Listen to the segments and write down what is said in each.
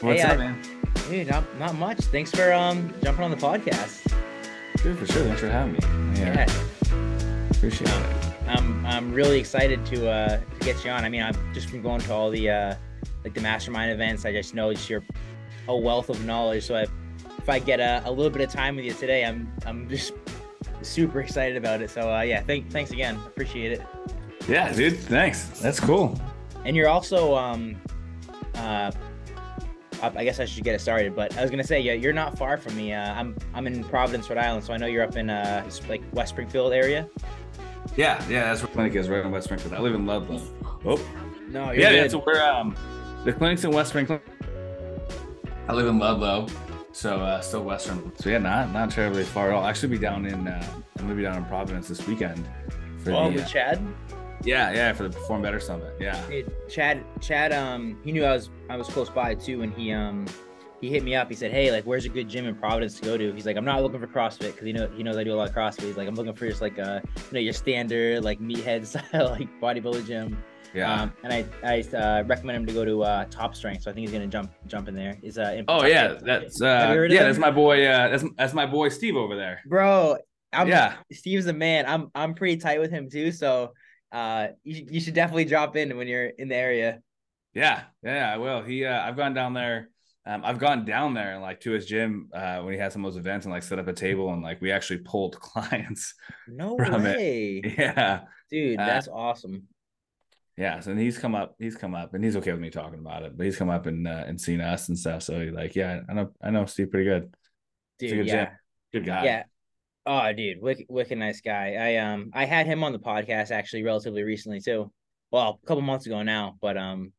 What's Hey, up, I- man? Dude, not, not much. Thanks for um jumping on the podcast. Good for sure. Thanks for having me. Yeah, Yeah, appreciate it. I'm I'm really excited to uh to get you on. I mean, I've just been going to all the uh like the mastermind events. I just know it's you're a wealth of knowledge. So I, if I get a, a little bit of time with you today, I'm I'm just super excited about it. So uh, yeah, thank thanks again. Appreciate it. Yeah, dude. Thanks. That's cool. And you're also um uh I I guess I should get it started, but I was gonna say, yeah, you're not far from me. Uh, I'm I'm in Providence, Rhode Island, so I know you're up in uh like West Springfield area. Yeah, yeah. That's where the clinic is, right in West Springfield. I live in Ludlow. Oh, No, yeah, yeah. So we're um, the clinic's in West Springfield. I live in Ludlow, so uh, still Western. So yeah, not not terribly far at all. Actually, be down in uh, I'm gonna be down in Providence this weekend. For oh, the, with uh, Chad. Yeah, yeah, for the Perform Better Summit. Yeah. Dude, Chad, Chad, um, he knew I was I was close by too, and he um he hit me up. He said, "Hey, like, where's a good gym in Providence to go to?" He's like, "I'm not looking for CrossFit because you know he knows I do a lot of CrossFit. He's like, I'm looking for just like a you know your standard like meathead style like bodybuilder gym." Yeah. Um, and I I uh, recommend him to go to uh, Top Strength. So I think he's gonna jump jump in there. Is uh in oh yeah, that's uh, you heard of yeah, that's my boy. Uh, that's that's my boy Steve over there. bro. I'm, yeah. Steve's the man. I'm I'm pretty tight with him too. So uh you should, you should definitely drop in when you're in the area. Yeah, yeah, I will. He, uh, I've gone down there. Um, I've gone down there and like to his gym uh, when he had some of those events and like set up a table and like we actually pulled clients. No From it. way, Yeah, dude. Uh, That's awesome. yeah. So he's come up, he's come up, and he's okay with me talking about it. But he's come up and uh, and seen us and stuff. So he like, yeah, I know, I know Steve pretty good. Dude. good Yeah, gym. Good guy. yeah. Oh, dude, wicked, wicked nice guy. I um I had him on the podcast actually relatively recently too. Well, a couple months ago now, but um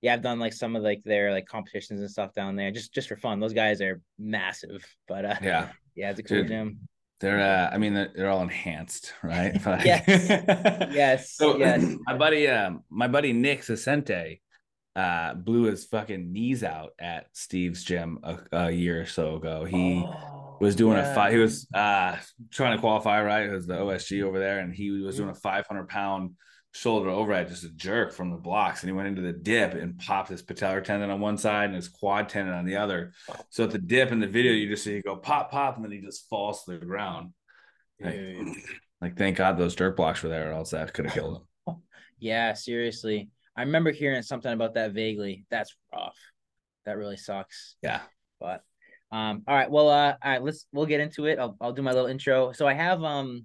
yeah, I've done like some of like their like competitions and stuff down there just just for fun. Those guys are massive, but uh yeah. yeah, it's a cool Dude. gym. They're, uh, I mean, they're, they're all enhanced, right? Like- Yes. Yes, So yes. my buddy, um, my buddy Nick Sacente, uh, blew his fucking knees out at Steve's gym a, a year or so ago. He Oh, was doing yeah. a five. He was uh trying to qualify, right? It was the OSG over there, and he was Mm-hmm. doing a 500 pound shoulder overhead, just a jerk from the blocks, and he went into the dip and popped his patellar tendon on one side and his quad tendon on the other. So at the dip in the video, you just see he go pop, pop, and then he just falls to the ground. Like, like, thank God those dirt blocks were there, or else that could have killed him. Yeah, seriously. I remember hearing something about that vaguely. That's rough. That really sucks. Yeah. But um, all right. Well, uh, all right, let's we'll get into it. I'll I'll do my little intro. So I have um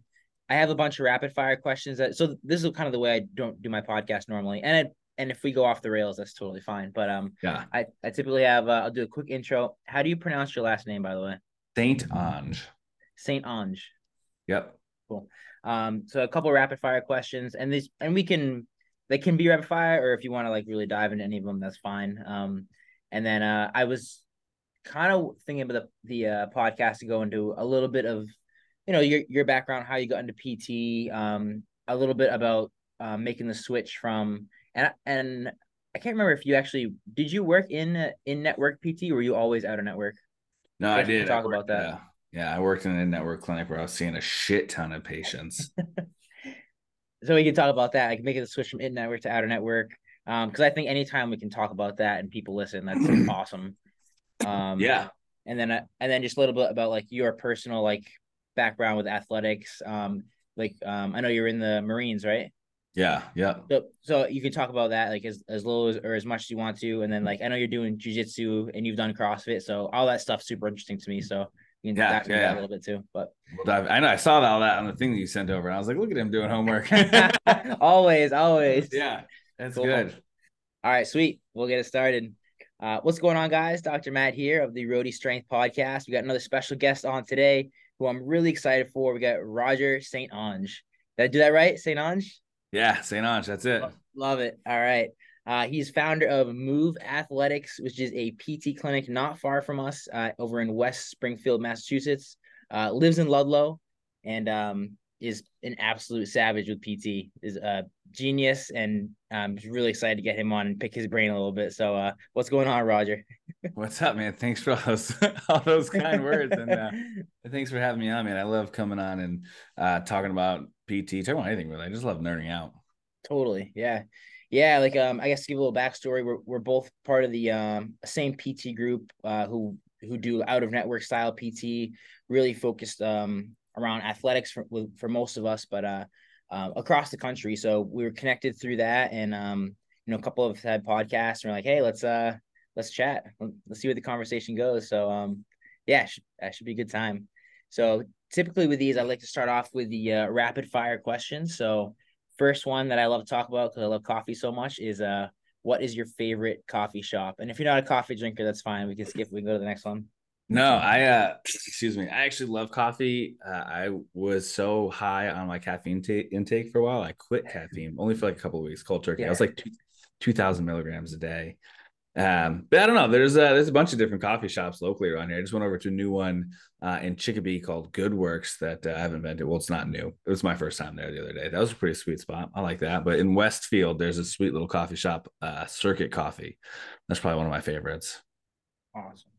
I have a bunch of rapid fire questions that so this is kind of the way I don't do my podcast normally. And it, and if we go off the rails, that's totally fine. But um Yeah. I, I typically have uh, I'll do a quick intro. How do you pronounce your last name by the way? Saint Onge. Saint Onge. Yep. Cool. Um, so a couple rapid fire questions, and these, and we can, they can be rapid fire, or if you want to like really dive into any of them, that's fine. Um, and then uh, I was kind of thinking about the the uh, podcast to go into a little bit of, you know, your your background, how you got into PT, um, a little bit about uh, making the switch from, and and I can't remember if you actually did you work in in network PT, or were you always out of network? No, I can did. I talk about that. uh, yeah, I worked in a network clinic where I was seeing a shit ton of patients. so we can talk about that. Like making the switch from in network to outer network. Um, because I think anytime we can talk about that and people listen, that's awesome. Um, yeah. and then uh, and then just a little bit about like your personal like background with athletics. Um, like um, I know you're in the Marines, right? Yeah. Yeah. So so you can talk about that like as as little as or as much as you want to, and then like I know you're doing jujitsu and you've done CrossFit, so all that stuff's super interesting to me. So you can Yeah, dive into yeah, that yeah. a little bit too, but. We'll I know I saw all that on the thing that you sent over, and I was like, look at him doing homework. always, always. yeah. That's Cool. good. All right, sweet. We'll get it started. Uh, what's going on, guys? Dr. Matt here of the Roadie Strength Podcast. We got another special guest on today who I'm really excited for. We got Roger St. Onge. Did I do that right? St. Onge? Yeah. St. Onge. That's it. Love it. All right. Uh, he's founder of Move Athletics, which is a PT clinic not far from us uh, over in West Springfield, Massachusetts. Uh, lives in Ludlow and um, is an absolute savage with PT. Is a genius, and I'm just really excited to get him on and pick his brain a little bit. So, uh, what's going on, Roger? What's up, man? Thanks for all those all those kind words, and uh, thanks for having me on, man. I love coming on and uh, talking about PT, talking about anything really. I just love nerding out. Totally. Yeah. Yeah, like um, I guess to give a little backstory. We're we're both part of the um same PT group uh who who do out of network style PT, really focused um around athletics for for most of us, but uh, uh across the country. So we were connected through that, and um you know a couple of us had podcasts, and we're like, hey, let's uh let's chat, let's see where the conversation goes. So um yeah, that should be a good time. So typically with these, I like to start off with the uh, rapid fire questions. So first one that I love to talk about because I love coffee so much is uh what is your favorite coffee shop? And if you're not a coffee drinker, that's fine. We can skip. We can go to the next one. No, I uh excuse me. I actually love coffee. Uh, I was so high on my caffeine t- intake for a while. I quit caffeine only for like a couple of weeks. Cold turkey. Yeah. I was like two, 2000 milligrams a day. Um, but I don't know. There's a there's a bunch of different coffee shops locally around here. I just went over to a new one uh, in Chicopee called Good Works that uh, I haven't been to. Well, it's not new. It was my first time there the other day. That was a pretty sweet spot. I like that. But in Westfield, there's a sweet little coffee shop, uh, Circuit Coffee. That's probably one of my favorites. Awesome.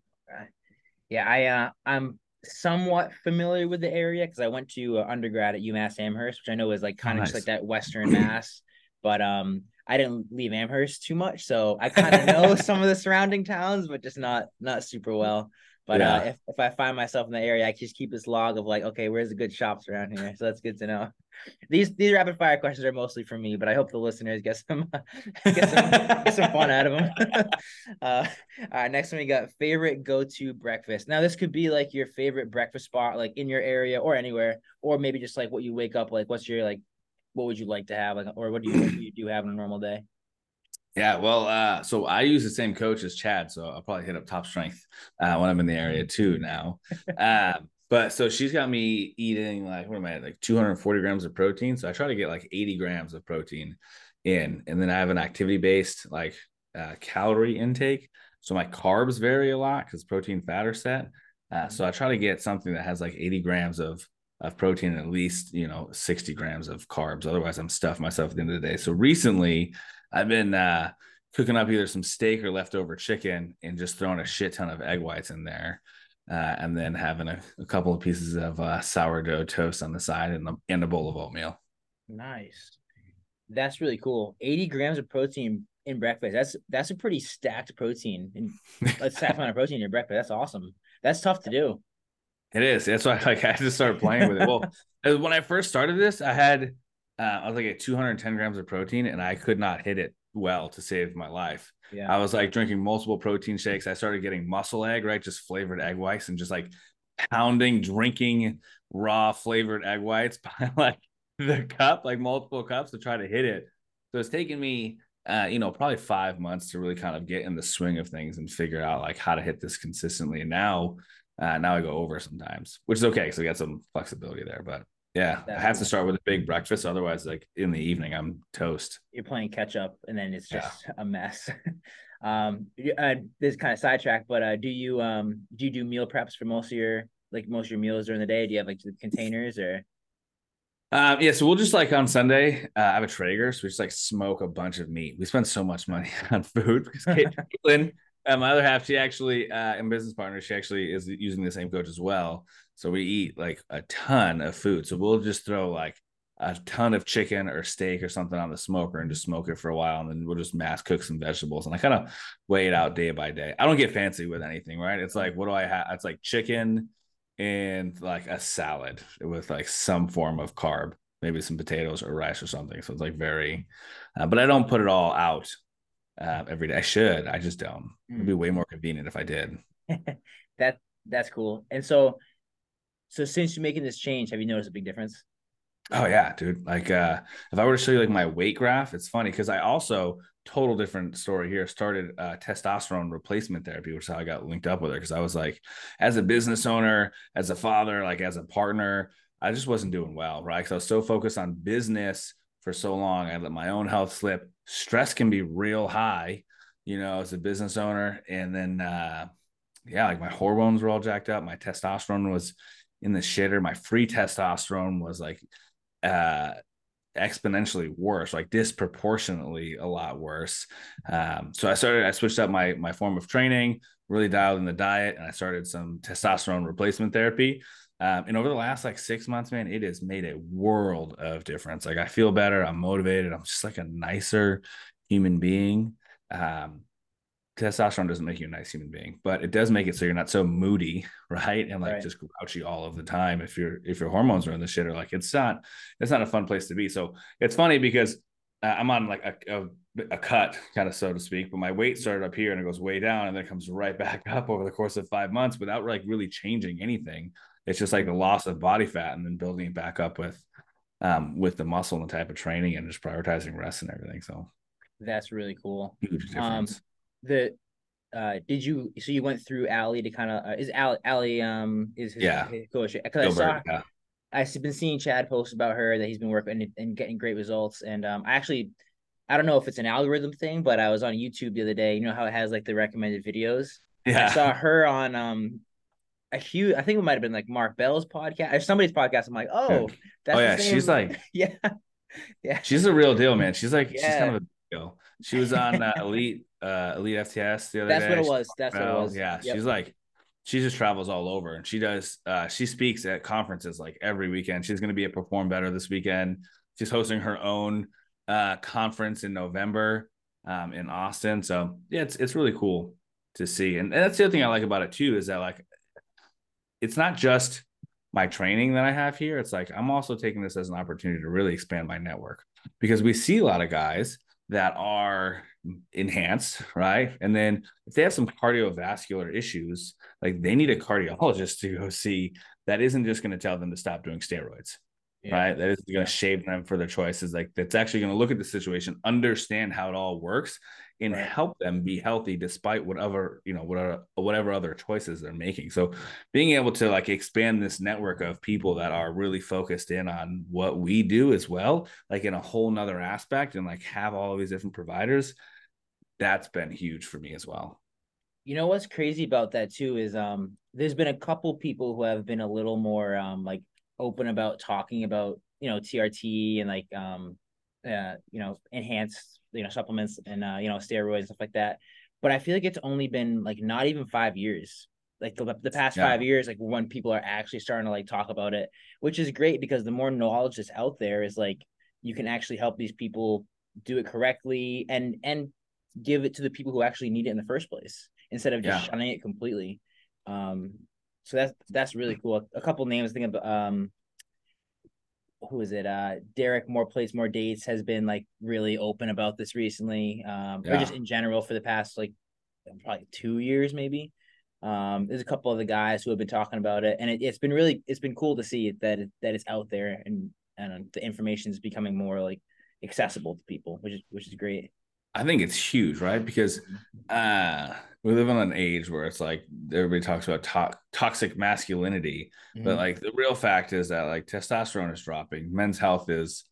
Yeah, I uh, I'm somewhat familiar with the area because I went to uh, undergrad at UMass Amherst, which I know is like kind of nice. just like that Western Mass. But um, I didn't leave Amherst too much, so I kind of know some of the surrounding towns, but just not not super well. But yeah. uh, if, if I find myself in the area, I just keep this log of like, okay, where's the good shops around here? So that's good to know. These these rapid fire questions are mostly for me, but I hope the listeners get some get some, get some fun out of them. uh, all right, next one we got favorite go to breakfast. Now this could be like your favorite breakfast spot, like in your area or anywhere, or maybe just like what you wake up like. What's your like what would you like to have, like, or what do you, what do, you do have on a normal day? Yeah, well, uh, so I use the same coach as Chad, so I'll probably hit up Top Strength uh, when I'm in the area too now. uh, but so she's got me eating like what am I at, like 240 grams of protein. So I try to get like 80 grams of protein in, and then I have an activity based like uh, calorie intake. So my carbs vary a lot because protein fat are set. Uh, so I try to get something that has like 80 grams of of protein and at least you know 60 grams of carbs. Otherwise i'm stuffing myself at the end of the day. So recently i've been uh, cooking up either some steak or leftover chicken and just throwing a shit ton of egg whites in there uh, and then having a, a, couple of pieces of uh, sourdough toast on the side and, and a bowl of oatmeal. Nice. That's really cool. 80 grams of protein in breakfast that's that's a pretty stacked protein. And a stacked amount of protein in your breakfast that's awesome. That's tough to do it is. That's why like I just started playing with it. Well, when I first started this, I had uh, I was like at 210 grams of protein, and I could not hit it well to save my life. Yeah. I was like drinking multiple protein shakes. I started getting muscle egg, right? Just flavored egg whites and just like pounding, drinking raw flavored egg whites by like the cup, like multiple cups to try to hit it. So it's taken me uh, you know, probably five months to really kind of get in the swing of things and figure out like how to hit this consistently. And now uh, now I go over sometimes, which is okay because I got some flexibility there. But yeah, I have to start with a big breakfast. Otherwise, like in the evening, I'm toast. You're playing catch up, and then it's just yeah. a mess. um, uh, this kind of sidetrack, but uh, do you um do you do meal preps for most of your like most of your meals during the day? Do you have like containers or? Um, yeah, so we'll just like on Sunday, uh, I have a Traeger, so we just like smoke a bunch of meat. We spend so much money on food because Caitlin uh, my other half, she actually, uh, in business partner, she actually is using the same coach as well. So we eat like a ton of food. So we'll just throw like a ton of chicken or steak or something on the smoker and just smoke it for a while. And then we'll just mass cook some vegetables. And I kind of weigh it out day by day. I don't get fancy with anything, right? It's like, what do I have? It's like chicken and like a salad with like some form of carb, maybe some potatoes or rice or something. So it's like very, uh, but I don't put it all out uh, every day. I should. I just don't. It'd be mm. way more convenient if I did. that that's cool. And so, so since you're making this change, have you noticed a big difference? Oh yeah, dude. Like, uh, if I were to show you like my weight graph, it's funny because I also total different story here. Started uh, testosterone replacement therapy, which is how I got linked up with her. Because I was like, as a business owner, as a father, like as a partner, I just wasn't doing well, right? Because I was so focused on business for so long. I let my own health slip. Stress can be real high, you know, as a business owner. And then, uh, yeah, like my hormones were all jacked up. My testosterone was in the shitter. My free testosterone was like uh, exponentially worse, like disproportionately a lot worse. Um, so I started, I switched up my my form of training, really dialed in the diet, and I started some testosterone replacement therapy. Um, and over the last like six months, man, it has made a world of difference. Like I feel better. I'm motivated. I'm just like a nicer human being. Um, testosterone doesn't make you a nice human being, but it does make it so you're not so moody, right? And like Right. just grouchy all of the time. If your if your hormones are in the shit, or like it's not it's not a fun place to be. So it's funny because uh, I'm on like a, a a cut, kind of so to speak, but my weight started up here and it goes way down and then it comes right back up over the course of five months without like really changing anything. It's just like the loss of body fat and then building it back up with um with the muscle and the type of training and just prioritizing rest and everything. So That's really cool. huge Um. The uh, did you so you went through Ali to kind of uh, is Ali Ali um is his, Yeah. his coach because I saw yeah. I've been seeing Chad post about her that he's been working and, and getting great results. And um, I actually, I don't know if it's an algorithm thing, but I was on YouTube the other day. You know how it has like the recommended videos. yeah. I saw her on um a huge. I think it might have been like Mark Bell's podcast or somebody's podcast. I'm like, oh, that's Oh yeah, she's like yeah, yeah, she's a real deal, man. She's like she's kind of a deal. She was on uh, Elite uh Elite FTS the other day. that's day. what it was. That's what it was. Yeah, Yep. she's like she just travels all over and she does uh she speaks at conferences like every weekend. She's gonna be at Perform Better this weekend. She's hosting her own uh conference in November um in Austin. So yeah, it's it's really cool to see. And, and that's the other thing I like about it too, is that like it's not just my training that I have here. It's like I'm also taking this as an opportunity to really expand my network because we see a lot of guys that are enhanced, right? And then if they have some cardiovascular issues, like they need a cardiologist to go see that isn't just going to tell them to stop doing steroids, Yeah. right? That is going to shave them for their choices. Like that's actually going to look at the situation, understand how it all works, and Right. help them be healthy despite whatever you know whatever whatever other choices they're making. So being able to like expand this network of people that are really focused in on what we do as well, like in a whole nother aspect, and like have all of these different providers, that's been huge for me as well. You know what's crazy about that too is um there's been a couple people who have been a little more um like open about talking about you know TRT and like um uh you know enhanced you know supplements and uh you know steroids and stuff like that. But I feel like it's only been like not even five years. Like the, the past Yeah. five years, like when people are actually starting to like talk about it, which is great because the more knowledge that's out there is like you can actually help these people do it correctly and and give it to the people who actually need it in the first place instead of just Yeah. shunning it completely. Um, so that's that's really cool. A couple names I think of um, who is it? Uh, Derek More Plates More Dates has been like really open about this recently, um, or just in general for the past like probably two years maybe. Um, there's a couple of the guys who have been talking about it, and it, it's been really it's been cool to see that it, that it's out there and and the information is becoming more like accessible to people, which is which is great. I think it's huge, right? Because uh we live in an age where it's like everybody talks about to- toxic masculinity, but Mhm. like the real fact is that like testosterone is dropping, men's health is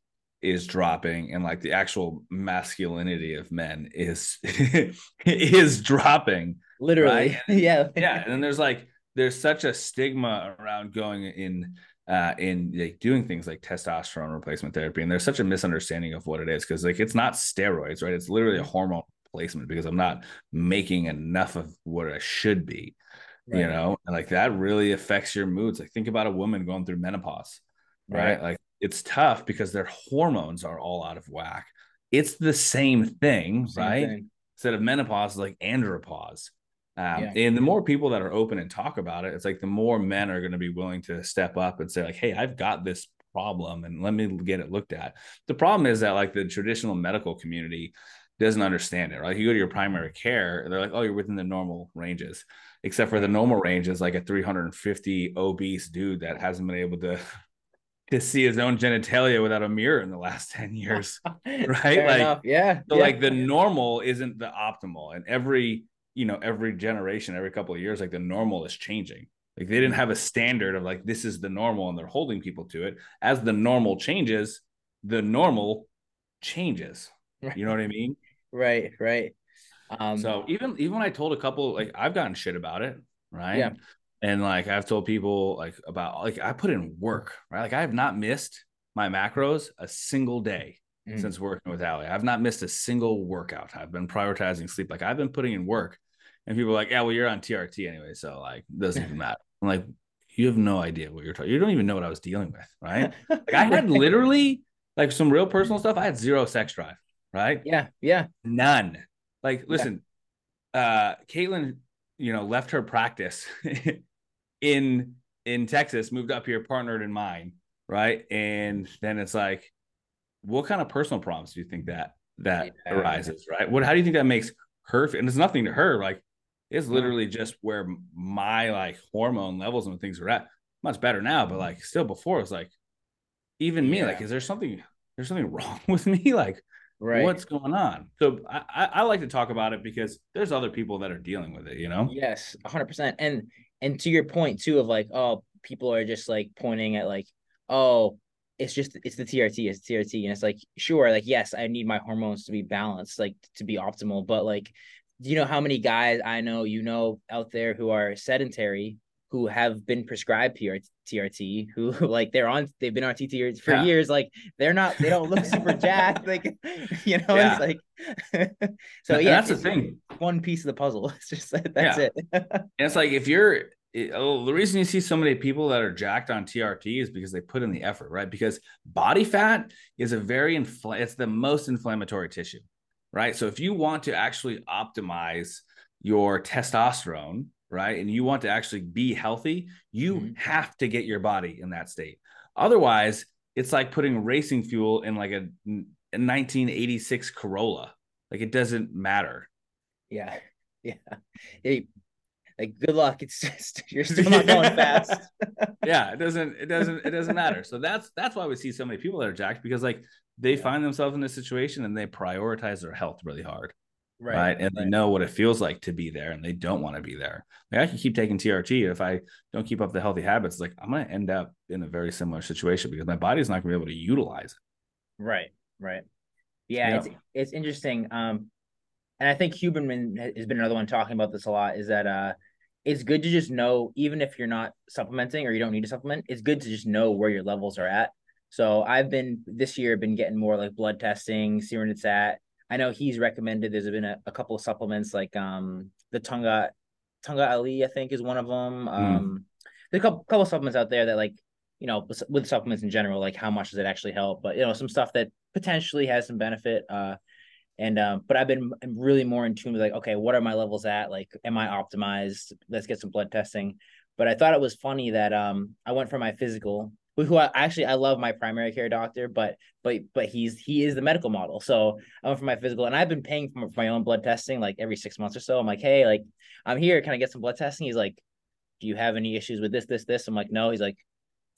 is dropping, and like the actual masculinity of men is is dropping. literally, yeah, Yeah, and there's like there's such a stigma around going in uh in like doing things like testosterone replacement therapy and there's such a misunderstanding of what it is because like it's not steroids right it's literally a hormone replacement because i'm not making enough of what i should be you know? And like that really affects your moods. Like think about a woman going through menopause right, Right. like it's tough because their hormones are all out of whack. It's the same thing Same right? thing. instead of menopause is like andropause. Um, Yeah. and the more people that are open and talk about it it's like the more men are going to be willing to step up and say like hey i've got this problem and let me get it looked at. The problem is that like the traditional medical community doesn't understand it right you go to your primary care they're like oh you're within the normal ranges except for the normal range is like a 350 obese dude that hasn't been able to to see his own genitalia without a mirror in the last 10 years right? Like, enough. Yeah. so yeah. like the normal isn't the optimal, and every you know every generation, every couple of years, like the normal is changing. Like they didn't Mm-hmm. have a standard of like this is the normal, and they're holding people to it. As the normal changes, the normal changes. You know what I mean? Right, right. Um, so even even when I told a couple, like I've gotten shit about it, right? Yeah. And like I've told people like about like I put in work, right? Like I have not missed my macros a single day Mhm. since working with Ali. I've not missed a single workout. I've been prioritizing sleep. Like I've been putting in work. And people are like, yeah, well, you're on TRT anyway. So like it doesn't even matter. I'm like, you have no idea what you're talking. You don't even know what I was dealing with, right? Like I had literally like some real personal stuff. I had zero sex drive, right? Yeah, yeah. None. Like, listen, yeah. uh, Caitlin, you know, left her practice in in Texas, moved up here, partnered in mine, right? And then it's like, what kind of personal problems do you think that that yeah. arises, right? What how do you think that makes her and it's nothing to her, like it's literally just where my like hormone levels and things are at. Much better now, but like still before it's like even me, like, is there something there's something wrong with me? Like right. What's going on? So I, I like to talk about it because there's other people that are dealing with it you know? Yes 100% and and to your point too of like oh people are just like pointing at like oh it's just it's the trt it's trt and it's like sure like yes i need my hormones to be balanced like to be optimal. But like do you know how many guys i know you know out there who are sedentary who have been prescribed PR, TRT, who like they're on, they've been on TRT for yeah. years. Like they're not, they don't look super jacked. Like, you know, yeah. it's like, so yeah, that's the thing. One piece of the puzzle. It's just that's yeah. it. and it's like if you're, it, oh, the reason you see so many people that are jacked on TRT is because they put in the effort, right? Because body fat is a very infl- it's the most inflammatory tissue, right? So if you want to actually optimize your testosterone, right? And you want to actually be healthy, you mm-hmm. have to get your body in that state. Otherwise, it's like putting racing fuel in like a, a 1986 Corolla. Like it doesn't matter. Yeah. Yeah. Hey, like good luck. It's just you're still not going fast. yeah, it doesn't it doesn't it doesn't matter. So that's that's why we see so many people that are jacked because like they yeah. find themselves in this situation and they prioritize their health really hard right, right? and right. they know what it feels like to be there and they don't want to be there. Like i can keep taking trt if i don't keep up the healthy habits like i'm going to end up in a very similar situation because my body's not going to be able to utilize it. Right right. Yeah it's it's interesting um and i think huberman has been another one talking about this a lot is that uh it's good to just know even if you're not supplementing or you don't need to supplement it's good to just know where your levels are at. So I've been this year been getting more like blood testing, see where it's at, I know he's recommended. There's been a, a couple of supplements like um the Tongkat Tongkat Ali, I think, is one of them. Hmm. Um, mm. there's a couple couple of supplements out there that like you know with supplements in general, like how much does it actually help? But you know some stuff that potentially has some benefit. Uh, and um, but I've been really more in tune with like, okay, what are my levels at? Like, am I optimized? Let's get some blood testing. But I thought it was funny that um I went for my physical who I actually I love my primary care doctor, but but but he's he is the medical model. So I went for my physical, and I've been paying for, my own blood testing like every six months or so. I'm like, hey, like I'm here, can I get some blood testing? He's like, do you have any issues with this, this, this? I'm like, no. He's like,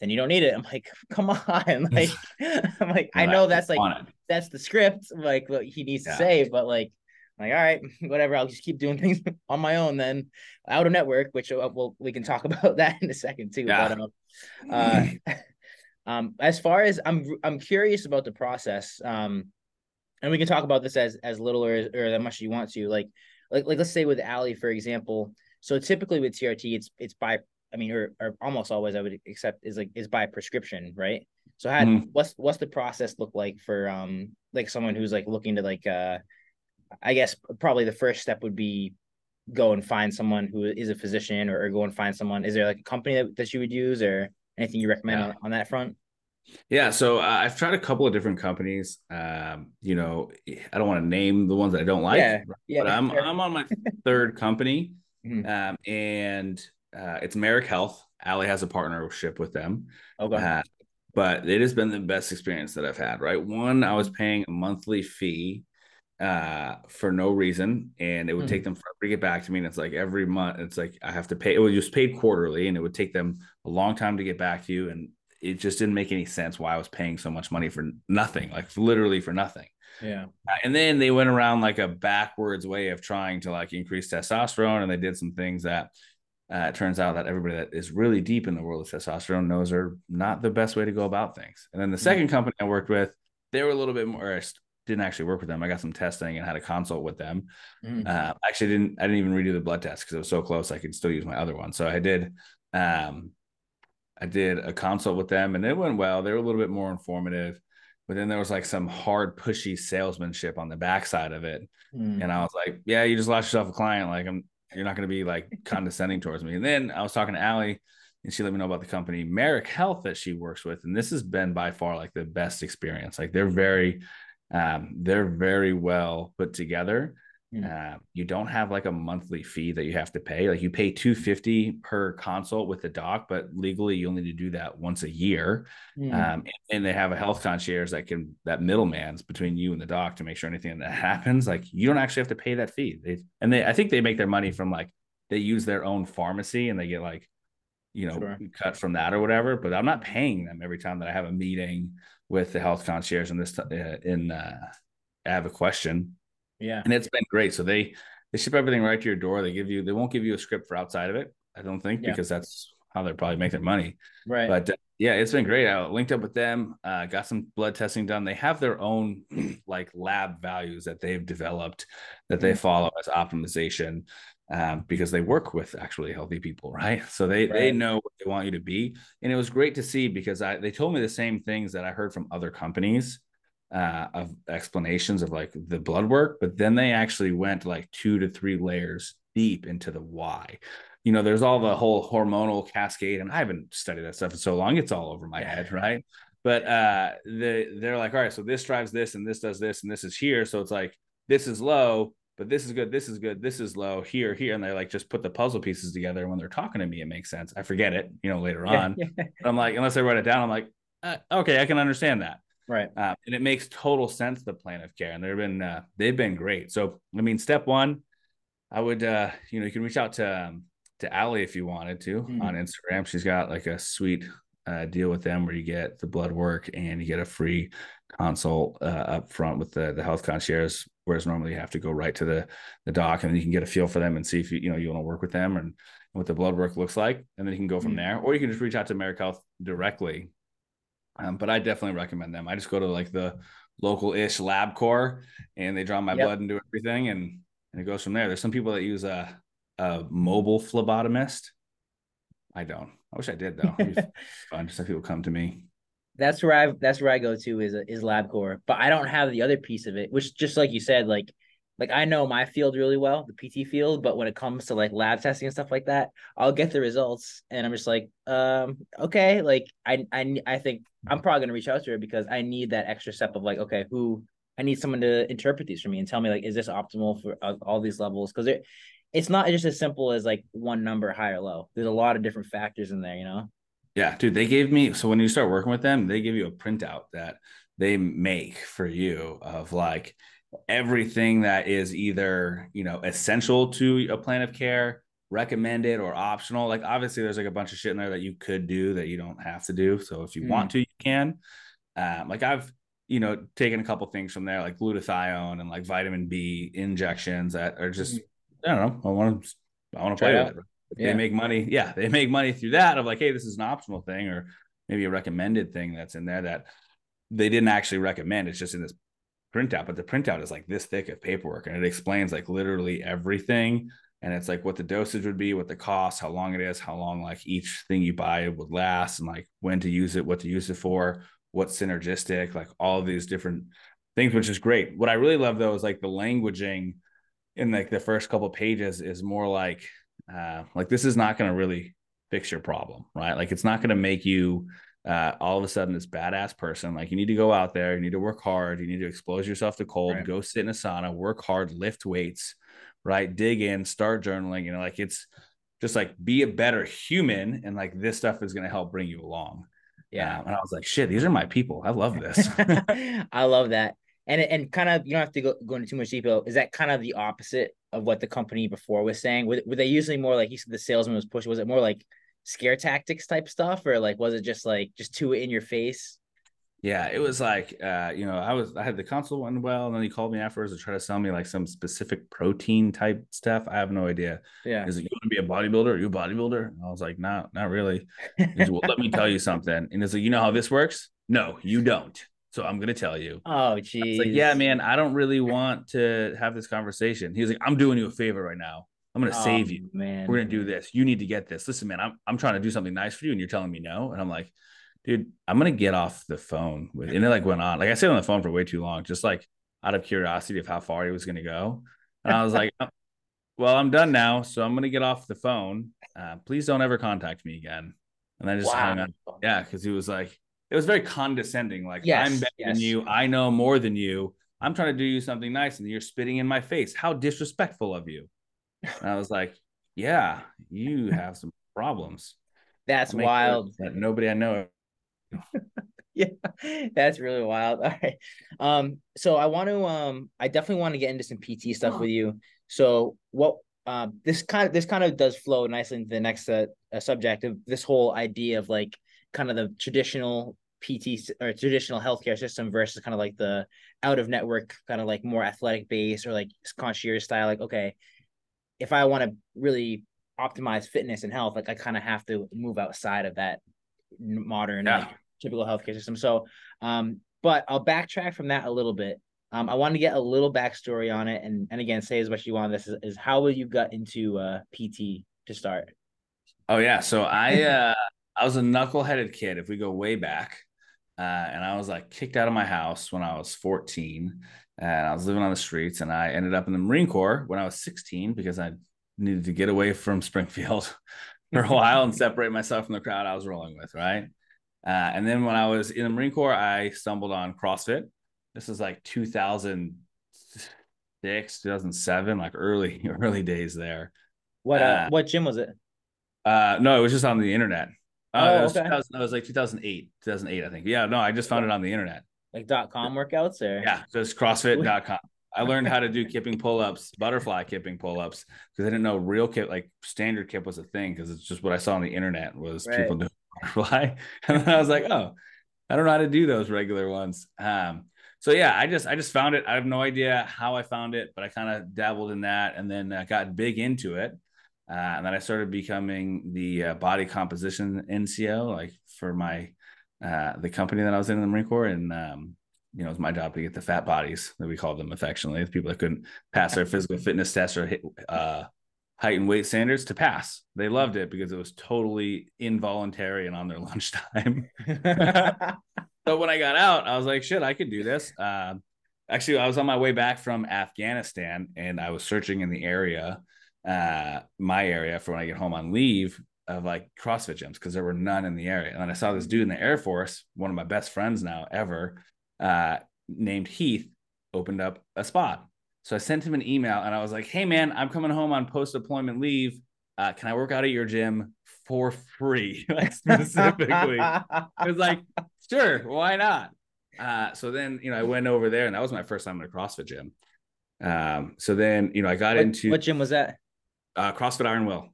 then you don't need it. I'm like, come on, like I'm like, I know that's like that's the script, like what he needs yeah. to say, but like like, all right, whatever. I'll just keep doing things on my own then, out of network, which uh, we'll, we can talk about that in a second too. Yeah. But, um, uh, um, as far as I'm, I'm curious about the process. Um, and we can talk about this as as little or or as much as you want to. Like, like, like let's say with Ali, for example. So typically with TRT, it's it's by I mean, or, or almost always I would accept is like is by prescription, right? So how mm-hmm. what's what's the process look like for um like someone who's like looking to like uh I guess probably the first step would be go and find someone who is a physician or, or go and find someone. Is there like a company that, that you would use or anything you recommend yeah. on, on that front? Yeah, so uh, I've tried a couple of different companies. Um, you know, I don't want to name the ones that I don't like, yeah, yeah, but I'm I'm on my third company, mm-hmm. um, and uh, it's Marek Health. Ali has a partnership with them. Okay. Uh, but it has been the best experience that I've had. Right, one I was paying a monthly fee uh for no reason and it would mm-hmm. take them forever to get back to me and it's like every month it's like i have to pay it was just paid quarterly and it would take them a long time to get back to you and it just didn't make any sense why i was paying so much money for nothing like literally for nothing yeah uh, and then they went around like a backwards way of trying to like increase testosterone and they did some things that uh, it turns out that everybody that is really deep in the world of testosterone knows are not the best way to go about things and then the 2nd mm-hmm. company i worked with they were a little bit more I didn't actually work with them. I got some testing and had a consult with them. Mm. Uh, actually, didn't I didn't even redo the blood test because it was so close. I could still use my other one. So I did. Um, I did a consult with them, and it went well. They were a little bit more informative, but then there was like some hard, pushy salesmanship on the backside of it, mm. and I was like, "Yeah, you just lost yourself a client. Like, I'm you're not going to be like condescending towards me." And then I was talking to Ali, and she let me know about the company Marek Health that she works with, and this has been by far like the best experience. Like, they're very Um, they're very well put together. Mm. Uh, you don't have like a monthly fee that you have to pay. Like you pay 250 per consult with the doc, but legally you only need to do that once a year. Mm. Um, and they have a health concierge that can that middleman's between you and the doc to make sure anything that happens, like you don't actually have to pay that fee. They and they I think they make their money from like they use their own pharmacy and they get like you know Sure. cut from that or whatever. But I'm not paying them every time that I have a meeting with the health concierge and this uh, in uh, I have a question yeah. and it's been great. So they they ship everything right to your door. They give you they won't give you a script for outside of it. I don't think Yeah. because that's how they probably make their money. Right. But uh, yeah, it's been great. I linked up with them, uh, got some blood testing done. They have their own like lab values that they've developed that they Mhm. follow as optimization um, because they work with actually healthy people, right? So they they know what they want you to be, and it was great to see because I they told me the same things that I heard from other companies uh, of explanations of like the blood work, but then they actually went like two to three layers deep into the why. You know, there's all the whole hormonal cascade, and I haven't studied that stuff in so long; it's all over my head, right? But uh, the they're like, all right, so this drives this, and this does this, and this is here. So it's like this is low, but this is good, this is good, this is low, here, here, and they like just put the puzzle pieces together. And when they're talking to me, it makes sense. I forget it, you know, later on. I'm like, unless I write it down, I'm like, uh, okay, I can understand that. Right. Uh, and it makes total sense the plan of care and they've been uh, they've been great so i mean step one i would uh you know you can reach out to um, to Ali if you wanted to Mhm. on instagram she's got like a sweet uh, deal with them where you get the blood work and you get a free consult uh, up front with the the health concierge whereas normally you have to go right to the the doc and then you can get a feel for them and see if you you know you want to work with them and what the blood work looks like and then you can go from Mhm. there or you can just reach out to Marek Health directly um, but I definitely recommend them. I just go to like the local ish LabCorp and they draw my Yep. blood and do everything and, and it goes from there. There's some people that use a, a mobile phlebotomist. I don't. I wish I did though. Fun. Just have people come to me. that's where I that's where I go to is is LabCorp, but I don't have the other piece of it, which just like you said, like like I know my field really well, the PT field, but when it comes to like lab testing and stuff like that, I'll get the results and I'm just like, um, okay, like I I I think I'm probably gonna reach out to her because I need that extra step of like, okay, who I need someone to interpret these for me and tell me like, is this optimal for uh, all these levels? Because it it's not just as simple as like one number high or low. There's a lot of different factors in there, you know. Yeah, dude, they gave me so when you start working with them, they give you a printout that they make for you of like everything that is either, you know, essential to a plan of care, recommended or optional. Like obviously there's like a bunch of shit in there that you could do that you don't have to do. So if you Mm. want to, you can. Um, like I've, you know, taken a couple things from there, like glutathione and like vitamin B injections that are just, I don't know, I want to, I want to play with it. Yeah. They make money. Yeah, they make money through that of like, hey, this is an optional thing, or maybe a recommended thing that's in there that they didn't actually recommend. It's just in this printout, but the printout is like this thick of paperwork and it explains like literally everything. And it's like what the dosage would be, what the cost, how long it is, how long like each thing you buy would last, and like when to use it, what to use it for, what's synergistic, like all these different things, which is great. What I really love though is like the languaging in like the first couple pages is more like uh like this is not going to really fix your problem, right? Like it's not going to make you uh, all of a sudden this badass person. Like you need to go out there, you need to work hard, you need to expose yourself to cold, Right. go sit in a sauna, work hard, lift weights, right? Dig in, start journaling. You know, like it's just like be a better human, and like this stuff is going to help bring you along. Yeah. Um, and I was like, shit, these are my people. I love this. I love that. And and kind of you don't have to go, go into too much detail. Is that kind of the opposite of what the company before was saying? Were, were they usually more like you said the salesman was pushing? Was it more like scare tactics type stuff, or like was it just like just too in your face? Yeah, it was like uh, you know, I was I had the console went well, and then he called me afterwards to try to sell me like some specific protein type stuff. I have no idea. Yeah. Is it you want to be a bodybuilder? Are you a bodybuilder? And I was like, no, not really. He's well, let me tell you something. And it's like, you know how this works? No, you don't. So I'm gonna tell you. oh geez. like, yeah, man, I don't really want to have this conversation. He's like, I'm doing you a favor right now. I'm gonna Oh, save you. man. We're gonna do this. You need to get this. Listen, man, I'm I'm trying to do something nice for you, and you're telling me no. And I'm like, dude, I'm gonna get off the phone with. And it like went on. Like I stayed on the phone for way too long, just like out of curiosity of how far he was gonna go. And I was like, oh, well, I'm done now, so I'm gonna get off the phone. Uh, please don't ever contact me again. And I just hung wow. up. Yeah, because he was like, it was very condescending. Like Yes, I'm better yes. than you. I know more than you. I'm trying to do you something nice, and you're spitting in my face. How disrespectful of you. And I was like, yeah, you have some problems. That's wild. That nobody I know. yeah that's really wild all right um so i want to um i definitely want to get into some pt stuff with you so what uh, this kind of this kind of does flow nicely into the next uh, uh, subject of this whole idea of like kind of the traditional pt or traditional healthcare system versus kind of like the out of network kind of like more athletic base or like concierge style like okay if i want to really optimize fitness and health like i kind of have to move outside of that modern Yeah. like typical healthcare system. So, um, but I'll backtrack from that a little bit. Um, I want to get a little backstory on it, and and again, say as much as you want. This is, is how you got into uh PT to start. Oh yeah. So I uh I was a knuckleheaded kid if we go way back. Uh, and I was like kicked out of my house when I was 14 and I was living on the streets and I ended up in the Marine Corps when I was 16 because I needed to get away from Springfield for a while and separate myself from the crowd I was rolling with, right? Uh, and then when I was in the Marine Corps, I stumbled on CrossFit. This is like 2006, 2007, like early, early days there. What uh, Uh, what gym was it? Uh, no, it was just on the internet. Uh, Oh, it was okay. it was like 2008, 2008, I think. Yeah, no, I just found it on the internet. Like dot com workouts or Yeah, just CrossFit.com. I learned how to do kipping pull-ups, butterfly kipping pull-ups, because I didn't know real kip, like standard kip was a thing, because it's just what I saw on the internet was people doing butterfly. And then I was like, oh, I don't know how to do those regular ones. Um, so yeah, I just I just found it. I have no idea how I found it, but I kind of dabbled in that and then uh, got big into it. Uh, and then I started becoming the uh, body composition NCO, like for my uh, the company that I was in in the Marine Corps, and um, you know, it was my job to get the fat bodies that we called them affectionately, the people that couldn't pass their physical fitness tests or hit uh, height and weight standards to pass. They loved it because it was totally involuntary and on their lunchtime. So when I got out, I was like, shit, I could do this. Um, actually, I was on my way back from Afghanistan and I was searching in the area, uh, my area for when I get home on leave of like CrossFit gyms because there were none in the area. And then I saw this dude in the Air Force, one of my best friends now ever, uh, named Heath, opened up a spot. So I sent him an email and I was like, hey, man, I'm coming home on post deployment leave. Uh, can I work out at your gym for free? like specifically. I was like, sure, why not? Uh, so then, you know, I went over there and that was my first time in a CrossFit gym. Um, so then, you know, I got what, into what gym was that? uh, CrossFit Iron Will.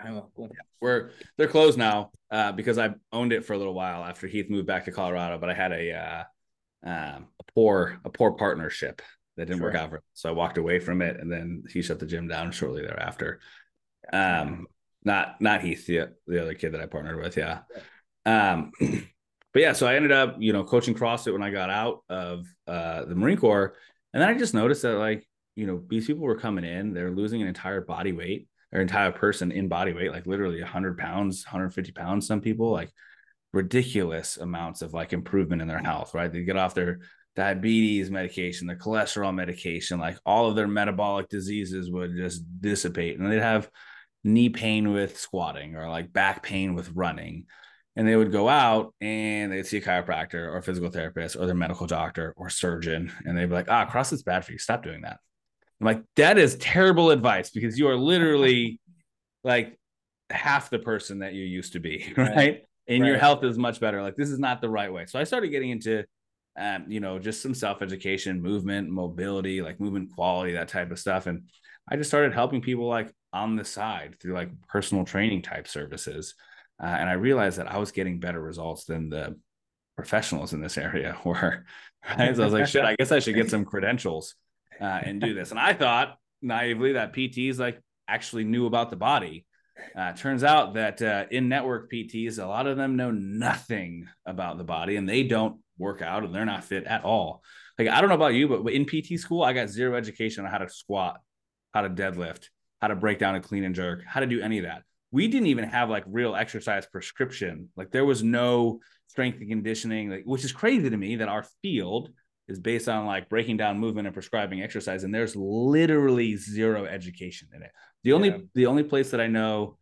I don't know. Cool. We're they're closed now uh, because I owned it for a little while after Heath moved back to Colorado, but I had a uh, um, a poor a poor partnership that didn't work out for. So I walked away from it, and then he shut the gym down shortly thereafter. Um, not not Heath, the the other kid that I partnered with, yeah. Um, but yeah, so I ended up, you know, coaching CrossFit when I got out of uh, the Marine Corps, and then I just noticed that like, you know, these people were coming in, they're losing an entire body weight, or entire person in body weight, like literally 100 pounds, 150 pounds. Some people like ridiculous amounts of like improvement in their health, right? They get off their diabetes medication, their cholesterol medication, like all of their metabolic diseases would just dissipate, and they'd have knee pain with squatting or like back pain with running and they would go out and they'd see a chiropractor or a physical therapist or their medical doctor or surgeon and they'd be like ah crossfit's bad for you stop doing that i'm like that is terrible advice because you are literally like half the person that you used to be right, Right. and your health is much better like this is not the right way so i started getting into um, you know just some self-education movement mobility like movement quality that type of stuff and i just started helping people like on the side through like personal training type services uh, and I realized that I was getting better results than the professionals in this area were. Right? So I was like, shit, I guess I should get some credentials uh, and do this. And I thought naively that PTs like actually knew about the body. Uh, turns out that uh, in network PTs, a lot of them know nothing about the body and they don't work out and they're not fit at all. Like, I don't know about you, but in PT school, I got zero education on how to squat, how to deadlift, how to break down a clean and jerk, how to do any of that we didn't even have like real exercise prescription. Like there was no strength and conditioning, like, which is crazy to me that our field is based on like breaking down movement and prescribing exercise, and there's literally zero education in it. The only Yeah. the only place that I know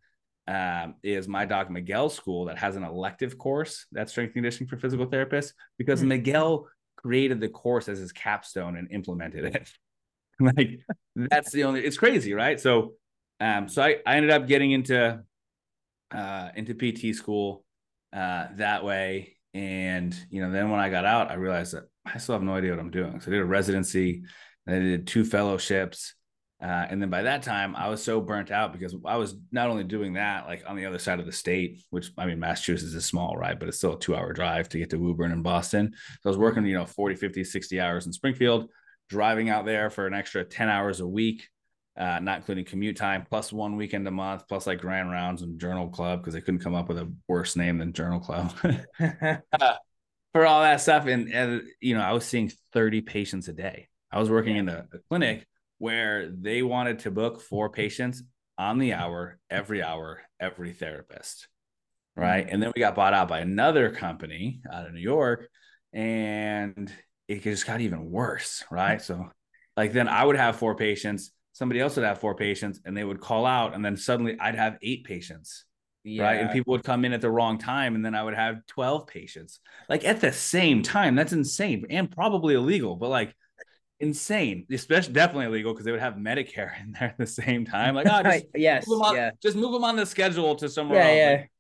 um, is my doc Miguel school that has an elective course that's strength conditioning for physical therapists because mm-hmm. Miguel created the course as his capstone and implemented it. like that's the only it's crazy, right? So um so I, I ended up getting into uh into PT school uh that way. And you know, then when I got out, I realized that I still have no idea what I'm doing. So I did a residency, and I did two fellowships. Uh, and then by that time, I was so burnt out because I was not only doing that, like on the other side of the state, which I mean, Massachusetts is small, right? But it's still a two hour drive to get to Woburn and Boston. So I was working, you know, 40, 50, 60 hours in Springfield, driving out there for an extra 10 hours a week, uh, not including commute time, plus one weekend a month, plus like grand rounds and journal club because they couldn't come up with a worse name than journal club. uh, for all that stuff. And, and, you know, I was seeing 30 patients a day. I was working in a, a clinic where they wanted to book four patients on the hour, every hour, every therapist. Right. Mm-hmm. And then we got bought out by another company out of New York and it just got even worse. Right. So, like, then I would have four patients, somebody else would have four patients, and they would call out, and then suddenly I'd have eight patients. Yeah. Right. And people would come in at the wrong time, and then I would have 12 patients like at the same time. That's insane and probably illegal, but like, insane, especially definitely illegal because they would have Medicare in there at the same time. Like, oh, just yes, on, yeah, just move them on the schedule to somewhere yeah, else. Yeah. Like,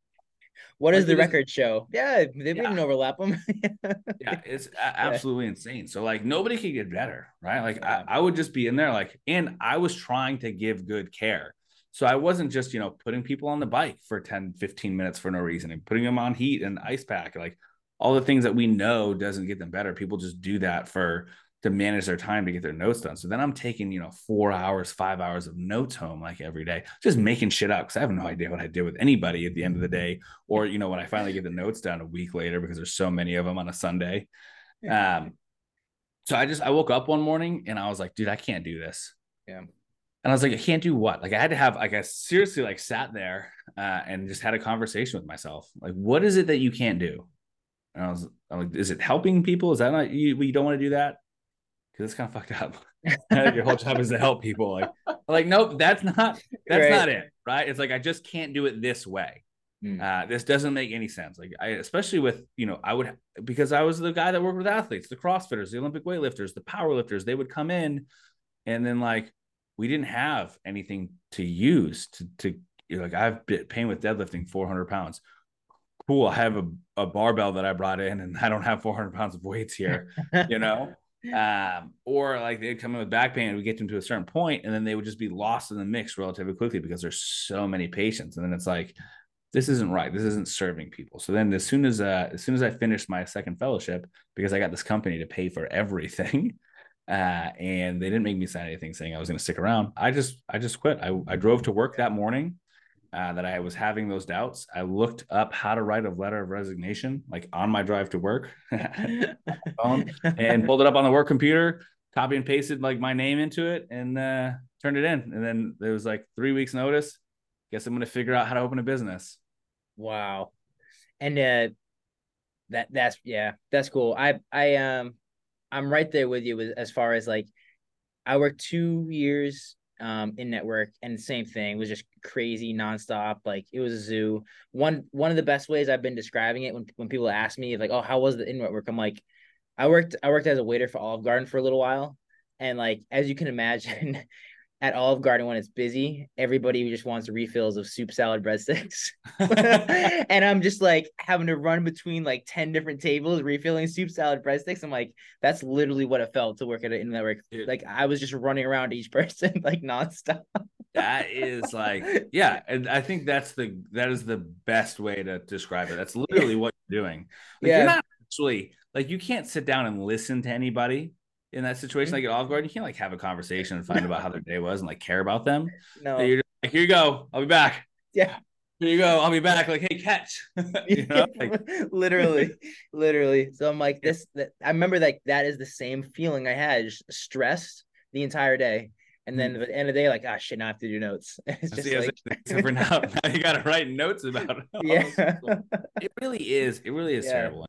what does the record show? Yeah, they yeah. not overlap them. yeah, it's absolutely yeah. insane. So like nobody could get better, right? Like I, I would just be in there, like, and I was trying to give good care. So I wasn't just, you know, putting people on the bike for 10, 15 minutes for no reason and putting them on heat and ice pack, like all the things that we know doesn't get them better. People just do that for to manage their time to get their notes done. So then I'm taking, you know, four hours, five hours of notes home like every day, just making shit up because I have no idea what I did with anybody at the end of the day. Or, you know, when I finally get the notes down a week later because there's so many of them on a Sunday. Um, so I just I woke up one morning and I was like, dude, I can't do this. Yeah. And I was like, I can't do what? Like I had to have like I seriously like sat there uh, and just had a conversation with myself. Like, what is it that you can't do? And I was I'm like, is it helping people? Is that not you? You don't want to do that? Because it's kind of fucked up. Your whole job is to help people. Like, like, nope, that's not that's right. not it. Right? It's like I just can't do it this way. Mm. Uh, this doesn't make any sense. Like, I especially with you know, I would because I was the guy that worked with athletes, the CrossFitters, the Olympic weightlifters, the powerlifters. They would come in, and then like we didn't have anything to use to to you know, like I've been paying with deadlifting 400 pounds. Cool. I have a, a barbell that I brought in, and I don't have 400 pounds of weights here. you know um, or like they'd come in with back pain and we get them to a certain point and then they would just be lost in the mix relatively quickly because there's so many patients. And then it's like this isn't right. This isn't serving people. So then as soon as uh, as soon as i finished my second fellowship because i got this company to pay for everything uh, and they didn't make me sign anything saying i was going to stick around i just i just quit. I, I drove to work that morning uh, that I was having those doubts, I looked up how to write a letter of resignation, like on my drive to work, phone, and pulled it up on the work computer, copy and pasted like my name into it, and uh, turned it in. And then there was like three weeks notice. Guess I'm gonna figure out how to open a business. Wow, and uh, that that's yeah, that's cool. I I um I'm right there with you as far as like I worked two years um in network and same thing was just crazy nonstop like it was a zoo. One one of the best ways i've been describing it when, when people ask me like oh how was the in network i'm like i worked i worked as a waiter for olive garden for a little while and like as you can imagine at Olive Garden when it's busy, everybody just wants refills of soup, salad, breadsticks. and I'm just like having to run between like 10 different tables refilling soup, salad, breadsticks. I'm like, that's literally what it felt to work at an in network. Like I was just running around each person like nonstop. that is like, yeah. And I think that's the that is the best way to describe it. That's literally what you're doing. Like, yeah. You're not actually like you can't sit down and listen to anybody in that situation, like at Olive Garden, you can't like have a conversation and find about how their day was and like care about them. No, you're just like, here you go, I'll be back. Yeah. Here you go, I'll be back. Like, hey, catch. you know, like, literally, literally. So I'm like, this. That I remember like that is the same feeling I had, just stressed the entire day. And then mm. at the end of the day, like, ah, shit, now I have to do notes. It's just See, like, for now, now you got to write notes about it. Yeah, it really is. It really is yeah. terrible.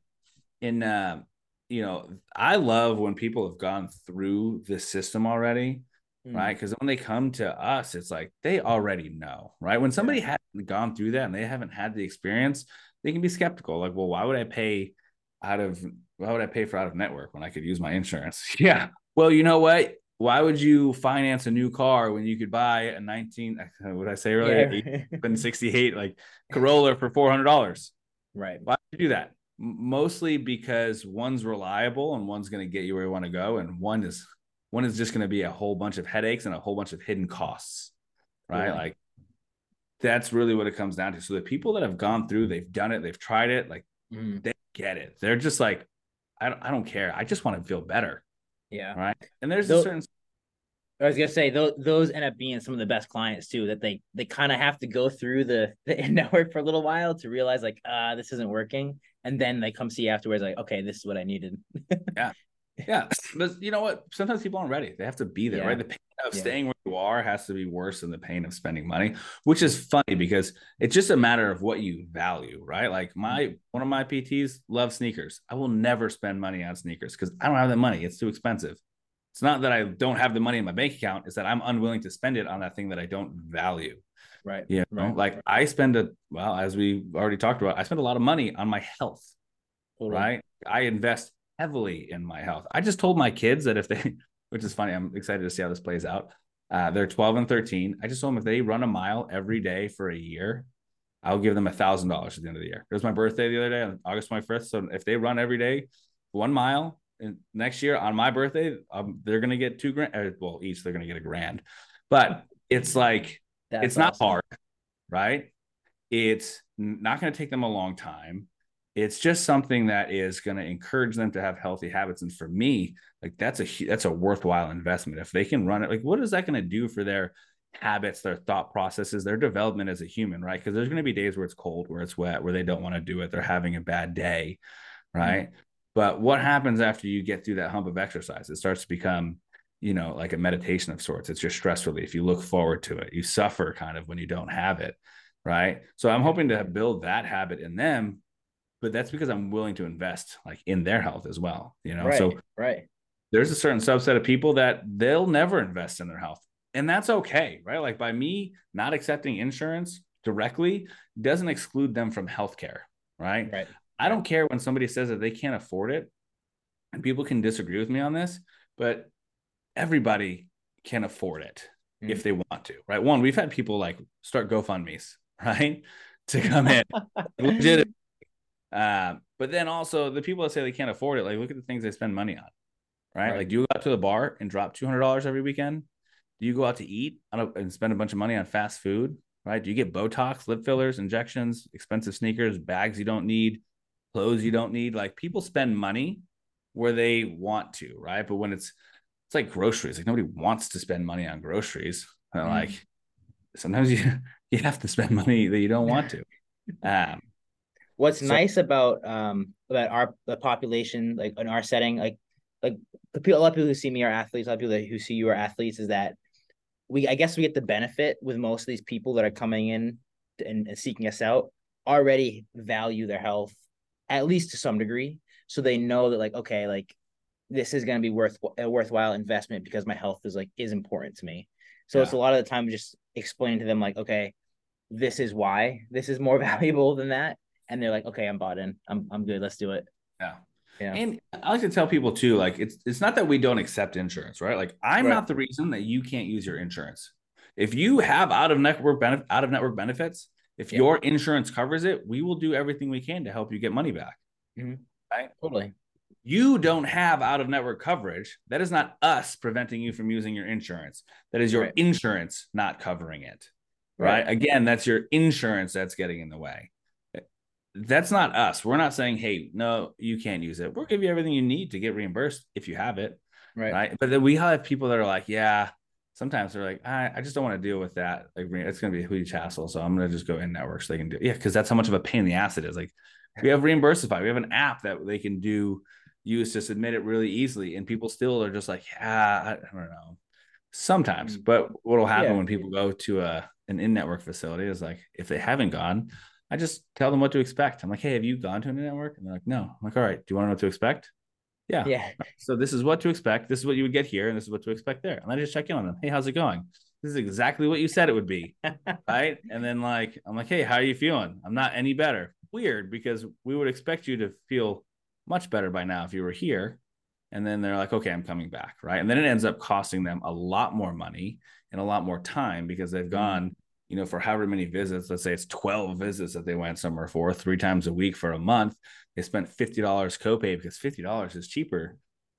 In uh, you know, I love when people have gone through the system already mm. right? Because when they come to us, it's like they already know, right? When somebody yeah. hasn't gone through that and they haven't had the experience, they can be skeptical. Like, well, why would I pay out of why would I pay for out of network when I could use my insurance? yeah. Well, you know what? Why would you finance a new car when you could buy a 19 what I say earlier, yeah. 68 like Corolla for $400? Right. Why would you do that? Mostly because one's reliable and one's going to get you where you want to go and one is one is just going to be a whole bunch of headaches and a whole bunch of hidden costs. Right? Yeah. Like that's really what it comes down to. So the people that have gone through, they've done it, they've tried it, like mm. they get it. They're just like, I don't, I don't care. I just want to feel better. Yeah. Right. And there's those, a certain. I was gonna say those those end up being some of the best clients too. That they they kind of have to go through the the network for a little while to realize like ah uh, this isn't working, and then they come see afterwards like okay this is what I needed. yeah, yeah, but you know what? Sometimes people aren't ready. They have to be there, yeah. right? The pain of yeah. staying where you are has to be worse than the pain of spending money, which is funny because it's just a matter of what you value, right? Like my mm-hmm. one of my PTs love sneakers. I will never spend money on sneakers because I don't have the money. It's too expensive. It's not that I don't have the money in my bank account, it's that I'm unwilling to spend it on that thing that I don't value. Right. You know, right. like I spend a well, as we already talked about, I spend a lot of money on my health. Totally. Right. I invest heavily in my health. I just told my kids that if they, which is funny, I'm excited to see how this plays out. Uh, they're 12 and 13. I just told them if they run a mile every day for a year, I'll give them a thousand dollars at the end of the year. It was my birthday the other day on August 25th. So if they run every day, one mile, and next year on my birthday, um, they're gonna get two grand. Uh, well, each they're gonna get a grand, but it's like That's it's not hard, right? It's not gonna take them a long time. It's just something that is going to encourage them to have healthy habits and for me like that's a that's a worthwhile investment. If they can run it like what is that going to do for their habits their thought processes their development as a human right? Because there's going to be days where it's cold where it's wet where they don't want to do it they're having a bad day right? Mm-hmm. but what happens after you get through that hump of exercise? It starts to become you know like a meditation of sorts it's your stress relief you look forward to it you suffer kind of when you don't have it right so i'm hoping to build that habit in them but that's because I'm willing to invest like in their health as well. You know, right, so right. There's a certain subset of people that they'll never invest in their health, and that's okay, right? Like by me not accepting insurance directly doesn't exclude them from healthcare, right? Right. I don't care when somebody says that they can't afford it, and people can disagree with me on this, but everybody can afford it mm. if they want to, right? One, we've had people like start GoFundMe's, right? To come in legit uh, but then also the people that say they can't afford it, like look at the things they spend money on, right? right. Like, do you go out to the bar and drop two hundred dollars every weekend? Do you go out to eat and spend a bunch of money on fast food? Right? Do you get Botox, lip fillers, injections, expensive sneakers, bags you don't need, clothes you don't need? Like people spend money where they want to, right? But when it's it's like groceries, like nobody wants to spend money on groceries. Mm. Like sometimes you you have to spend money that you don't want to. Um, What's so, nice about um about our the population, like in our setting, like like the people, a lot of people who see me are athletes, a lot of people who see you are athletes, is that we I guess we get the benefit with most of these people that are coming in and, and seeking us out already value their health at least to some degree, so they know that like okay, like this is going to be worth a worthwhile investment because my health is like is important to me. So yeah. it's a lot of the time just explaining to them like okay, this is why this is more valuable than that and they're like, okay, I'm bought in. I'm I'm good. Let's do it. Yeah. Yeah. And I like to tell people too, like it's it's not that we don't accept insurance, right? Like I'm right. not the reason that you can't use your insurance. If you have out of network benefit out of network benefits, if yeah. your insurance covers it, we will do everything we can to help you get money back. Mm-hmm. Right? Totally. You don't have out of network coverage. That is not us preventing you from using your insurance. That is your right. insurance not covering it. Right? right? Again, that's your insurance that's getting in the way that's not us. We're not saying, hey, no, you can't use it. We'll give you everything you need to get reimbursed if you have it. Right. Right. But then we have people that are like, yeah, sometimes they're like, I, I just don't want to deal with that. Like, it's going to be a huge hassle. So I'm going to just go in network so they can do it. Yeah. Cause that's how much of a pain in the ass it is. Like, we have Reimbursify. We have an app that they can do use to submit it really easily. And people still are just like, yeah, I, I don't know. Sometimes. Mm. But what will happen yeah. when people go to a, an in network facility is like, if they haven't gone, I just tell them what to expect. I'm like, hey, have you gone to a network? And they're like, no. I'm like, all right, do you want to know what to expect? Yeah. Yeah. So this is what to expect. This is what you would get here, and this is what to expect there. And I just check in on them. Hey, how's it going? This is exactly what you said it would be. right. And then like I'm like, hey, how are you feeling? I'm not any better. Weird because we would expect you to feel much better by now if you were here. And then they're like, okay, I'm coming back. Right. And then it ends up costing them a lot more money and a lot more time because they've mm-hmm. gone, you know, for however many visits, let's say it's 12 visits that they went somewhere for three times a week for a month. They spent $50 copay because $50 is cheaper,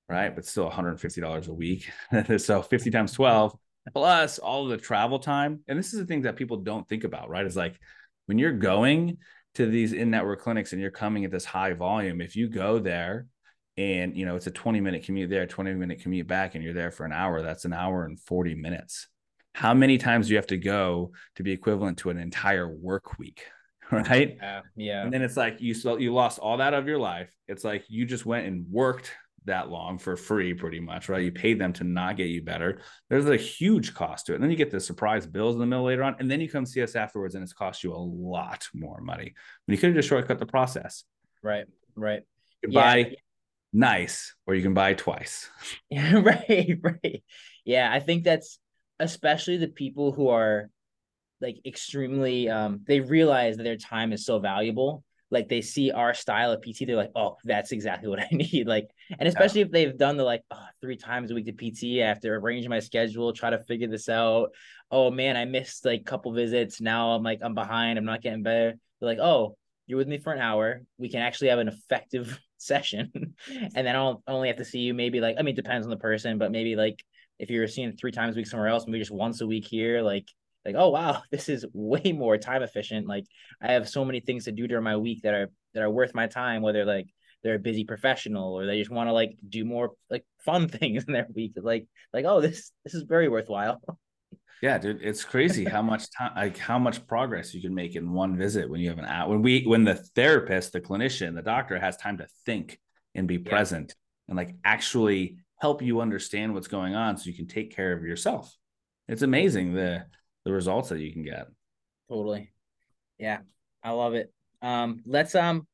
right? But still $150 a week. so 50 times 12 plus all of the travel time. And this is the thing that people don't think about, right? Is like when you're going to these in-network clinics and you're coming at this high volume, if you go there and you know it's a 20 minute commute there, 20 minute commute back, and you're there for an hour, that's an hour and 40 minutes. How many times do you have to go to be equivalent to an entire work week? Right. Yeah. Yeah. And then it's like you so you lost all that of your life. It's like you just went and worked that long for free, pretty much, right? You paid them to not get you better. There's a huge cost to it. And then you get the surprise bills in the middle later on. And then you come see us afterwards and it's cost you a lot more money. When you could have just shortcut the process. Right. Right. You can Yeah. buy nice or you can buy twice. Yeah, right, right. Yeah, I think that's especially the people who are like extremely um they realize that their time is so valuable. Like they see our style of PT, they're like, oh, that's exactly what I need. Like, and especially if they've done the like oh, three times a week to PT, I have to arrange my schedule, try to figure this out. Oh man, I missed like a couple visits. Now I'm like, I'm behind, I'm not getting better. They're like, oh, you're with me for an hour. We can actually have an effective session. and then I'll only have to see you maybe like, I mean, it depends on the person, but maybe like if you're seeing three times a week somewhere else, maybe just once a week here, like, like, oh wow, this is way more time efficient. Like I have so many things to do during my week that are that are worth my time, whether like they're a busy professional or they just want to like do more like fun things in their week. Like, like, oh, this this is very worthwhile. Yeah, dude, it's crazy how much time, like how much progress you can make in one visit when you have an hour. When we, when the therapist, the clinician, the doctor has time to think and be Yeah. present and like actually help you understand what's going on, so you can take care of yourself. It's amazing the the results that you can get. Totally. Yeah, I love it. Um, let's um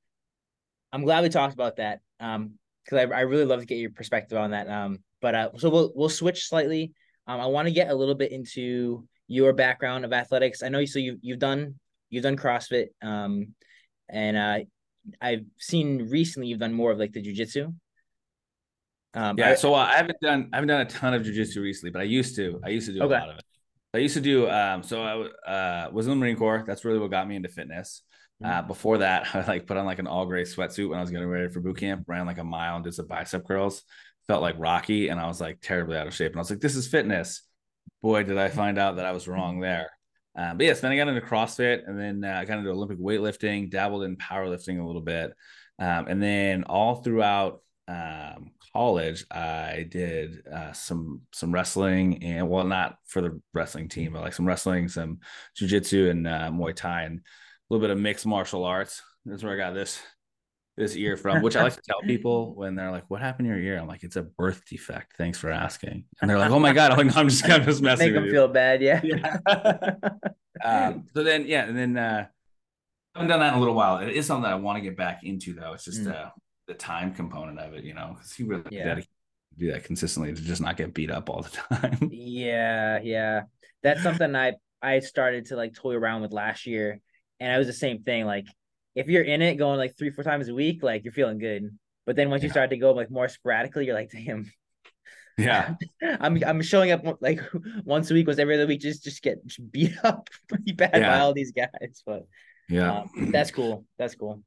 I'm glad we talked about that. Um, because I, I really love to get your perspective on that. Um, but uh so we'll we'll switch slightly. Um, I want to get a little bit into your background of athletics. I know you so you you've done you've done CrossFit. Um and uh I've seen recently you've done more of like the jujitsu. Um Yeah, I- so uh, I haven't done I haven't done a ton of jujitsu recently, but I used to. I used to do Okay. a lot of it. I used to do um so I uh was in the Marine Corps. That's really what got me into fitness. Uh, before that, I like put on like an all gray sweatsuit when I was getting ready for boot camp, ran like a mile and did some bicep curls. Felt like Rocky, and I was like terribly out of shape. And I was like, "This is fitness." Boy, did I find out that I was wrong there. Um, but yes, then I got into CrossFit, and then uh, I got into Olympic weightlifting, dabbled in powerlifting a little bit, um, and then all throughout um, college, I did uh, some some wrestling, and well, not for the wrestling team, but like some wrestling, some jujitsu, and uh, Muay Thai, and a little bit of mixed martial arts. That's where I got this this ear from, which I like to tell people when they're like, "What happened to your ear?" I'm like, "It's a birth defect." Thanks for asking. And they're like, "Oh my god!" I'm like, "No, "I'm just kind of just messing with you." make them you." feel bad, yeah. Yeah. um, so then, yeah, and then uh, I haven't done that in a little while. It is something that I want to get back into, though. It's just Mm. uh, the time component of it, you know, because he really Yeah. do that consistently to just not get beat up all the time. Yeah, yeah. That's something I I started to like toy around with last year. And I was the same thing. Like if you're in it going like three, four times a week, like you're feeling good. But then once you start to go like more sporadically, you're like, damn, yeah, I'm I'm showing up like once a week, was every other week, just just get beat up pretty bad by all these guys. But yeah, um, that's cool. That's cool.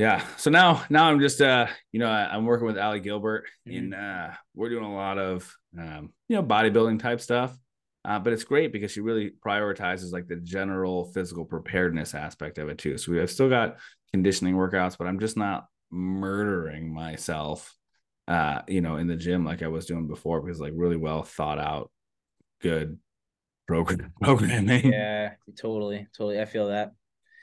Yeah. So now, now I'm just, uh, you know, I, I'm working with Ali Gilbert, Mhm. and uh, we're doing a lot of, um, you know, bodybuilding type stuff. Uh, but it's great because she really prioritizes like the general physical preparedness aspect of it too. So we, I've still got conditioning workouts, but I'm just not murdering myself, uh, you know, in the gym like I was doing before because like really well thought out, good program programming. Yeah, totally, totally. I feel that.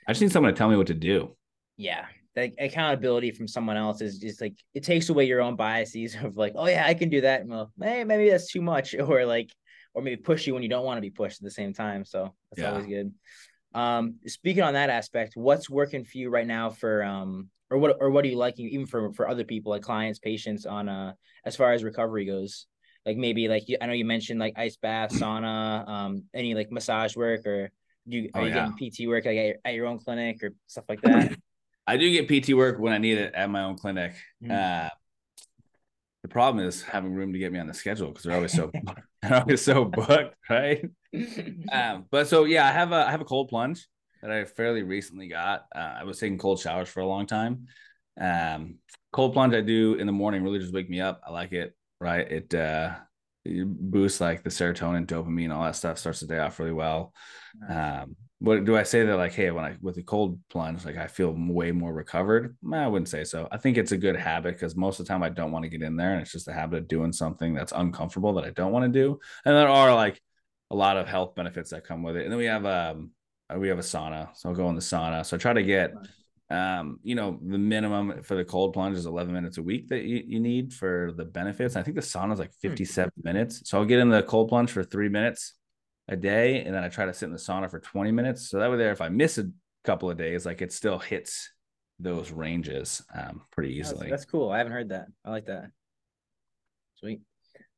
I just need someone to tell me what to do. yeah like accountability from someone else is just like it takes away your own biases of like oh yeah i can do that and well hey, maybe that's too much or like or maybe push you when you don't want to be pushed at the same time so that's Yeah. always good um speaking on that aspect what's working for you right now for um or what or what are you liking even for for other people like clients, patients on uh as far as recovery goes? Like maybe like you, I know you mentioned like ice bath, sauna, um, any like massage work or do you are Oh, you yeah. getting PT work like at your, at your own clinic or stuff like that? I do get PT work when I need it at my own clinic. Mhm. Uh, the problem is having room to get me on the schedule because they're always so they're always so booked, right? Um, but so yeah, I have a I have a cold plunge that I fairly recently got. Uh, I was taking cold showers for a long time. Um, cold plunge I do in the morning really just wake me up. I like it, right? It uh it boosts like the serotonin, dopamine, all that stuff starts the day off really well. Um, what do I say that like, hey, when I with the cold plunge, like I feel way more recovered? Nah, I wouldn't say so. I think it's a good habit because most of the time I don't want to get in there, and it's just a habit of doing something that's uncomfortable that I don't want to do. And there are like a lot of health benefits that come with it. And then we have um uh, we have a sauna, so I'll go in the sauna. So I try to get um you know the minimum for the cold plunge is 11 minutes a week that you, you need for the benefits. I think the sauna is like 57 minutes. So I'll get in the cold plunge for three minutes a day, and then I try to sit in the sauna for 20 minutes. So that way, there, if I miss a couple of days, like it still hits those ranges um, pretty That's, easily. that's cool. I haven't heard that. I like that. Sweet.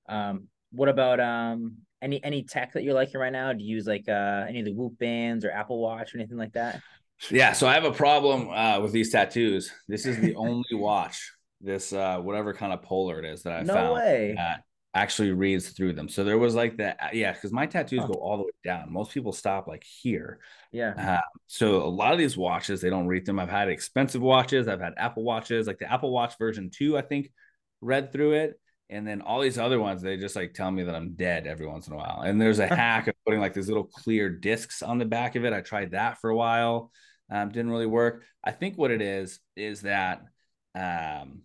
Um, what about um any any tech that you're liking right now? Do you use like uh any of the Whoop bands or Apple Watch or anything like that? Yeah, so I have a problem uh, with these tattoos. This is the only watch, this uh, whatever kind of polar it is that I No found way. that actually reads through them. So there was like that, yeah, because my tattoos go all the way down. Most people stop like here. Yeah. Uh, so a lot of these watches they don't read them. I've had expensive watches. I've had Apple watches, like the Apple Watch version two, I think, read through it. And then all these other ones, they just like tell me that I'm dead every once in a while. And there's a hack of putting like these little clear discs on the back of it. I tried that for a while. Um, didn't really work. I think what it is is that um,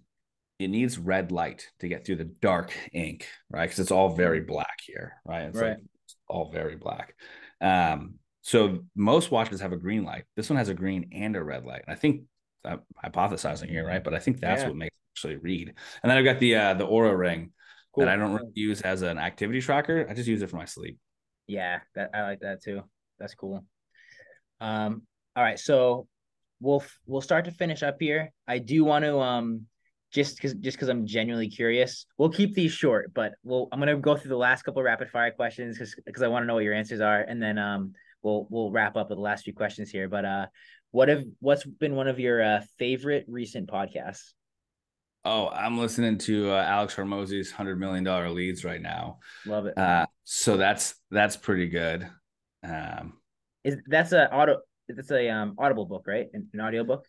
it needs red light to get through the dark ink, right? Because it's all very black here, right? It's Right. like it's all very black. Um, so most watches have a green light. This one has a green and a red light. And I think I'm hypothesizing here, right? But I think that's Yeah. what makes it actually read. And then I've got the uh, the Oura ring Cool. that I don't really use as an activity tracker. I just use it for my sleep. Yeah, that I like that too. That's cool. Um, all right, so we'll we'll start to finish up here. I do want to um just because just because I'm genuinely curious. We'll keep these short, but we'll I'm gonna go through the last couple of rapid fire questions because because I want to know what your answers are, and then um we'll we'll wrap up with the last few questions here. But uh, what have what's been one of your uh, favorite recent podcasts? Oh, I'm listening to uh, Alex Hormozi's hundred million dollar leads right now. Love it. Uh, so that's that's pretty good. Um, Is that's a auto? That's a um audible book, right? An, an audio book.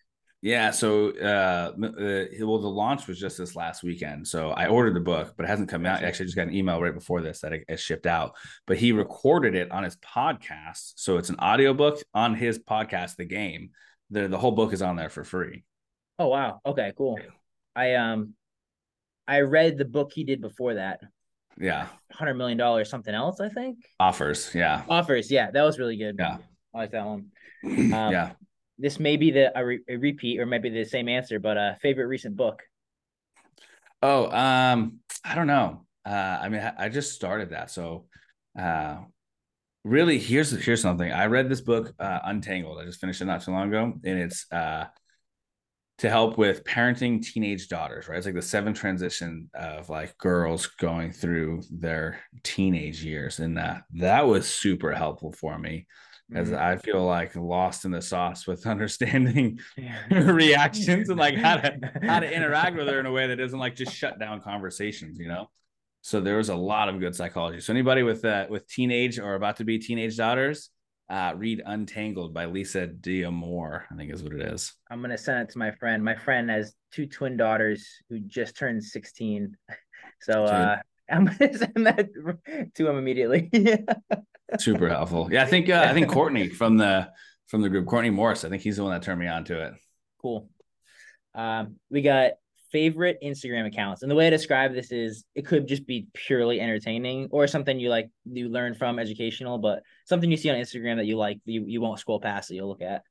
Yeah, so uh, uh, well, the launch was just this last weekend. So I ordered the book, but it hasn't come out. Actually, I just got an email right before this that it, it shipped out. But he recorded it on his podcast, so it's an audiobook on his podcast, The Game. The the whole book is on there for free. Oh wow. Okay, cool. I um I read the book he did before that. Yeah, Hundred million dollars something else, I think. offers. Yeah, Offers, yeah, that was really good. Yeah. I like that one. Um, yeah. This may be the a, re- a repeat or maybe the same answer, but uh favorite recent book. Oh, um, I don't know. Uh, I mean, I, I just started that, so uh, really, here's here's something. I read this book, uh, Untangled. I just finished it not too long ago, and it's uh, to help with parenting teenage daughters. Right, it's like the seven transition of like girls going through their teenage years, and that that was super helpful for me as Mhm. I feel like lost in the sauce with understanding Yeah. reactions and like how to how to interact with her in a way that doesn't like just shut down conversations, you know. So there was a lot of good psychology. So anybody with uh, with teenage or about to be teenage daughters, uh, read Untangled by Lisa Damour. I think is what it is. I'm gonna send it to my friend. My friend has two twin daughters who just turned 16. So uh I'm gonna send that to him immediately. Super helpful. Yeah, I think uh, I think Courtney from the from the group, Courtney Morris. I think he's the one that turned me on to it. Cool. Um, we got favorite Instagram accounts, and the way I describe this is it could just be purely entertaining or something you like you learn from educational, but something you see on Instagram that you like you you won't scroll past that you'll look at.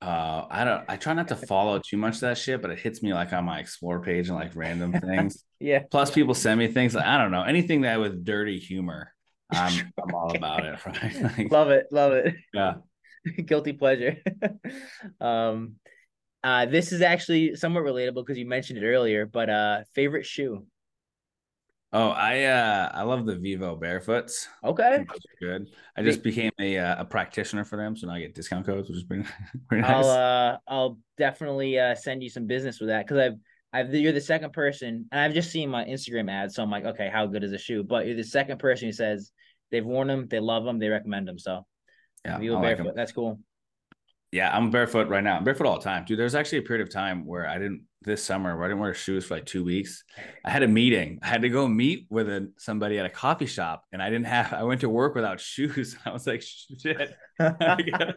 Uh, I don't. I try not to follow too much of that shit, but it hits me like on my explore page and like random things. Yeah. Plus, people send me things like I don't know anything that with dirty humor. I'm I'm all about it. Right? Like, Love it, love it. yeah. Guilty pleasure. um Uh, this is actually somewhat relatable because you mentioned it earlier, but uh, favorite shoe. Oh, I uh I love the Vivo barefoots. Okay, good. I just became a uh, a practitioner for them, so now I get discount codes, which is pretty, pretty nice. I'll uh I'll definitely uh send you some business with that because I've I've you're the second person, and I've just seen my Instagram ads, so I'm like, okay, how good is a shoe? But you're the second person who says they've worn them, they love them, they recommend them. So yeah, Vivo like barefoot, that's cool. Yeah, I'm barefoot right now. I'm barefoot all the time, dude. There's actually a period of time where I didn't this summer where I didn't wear shoes for like two weeks. I had a meeting. I had to go meet with a, somebody at a coffee shop, and I didn't have. I went to work without shoes. I was like, shit. I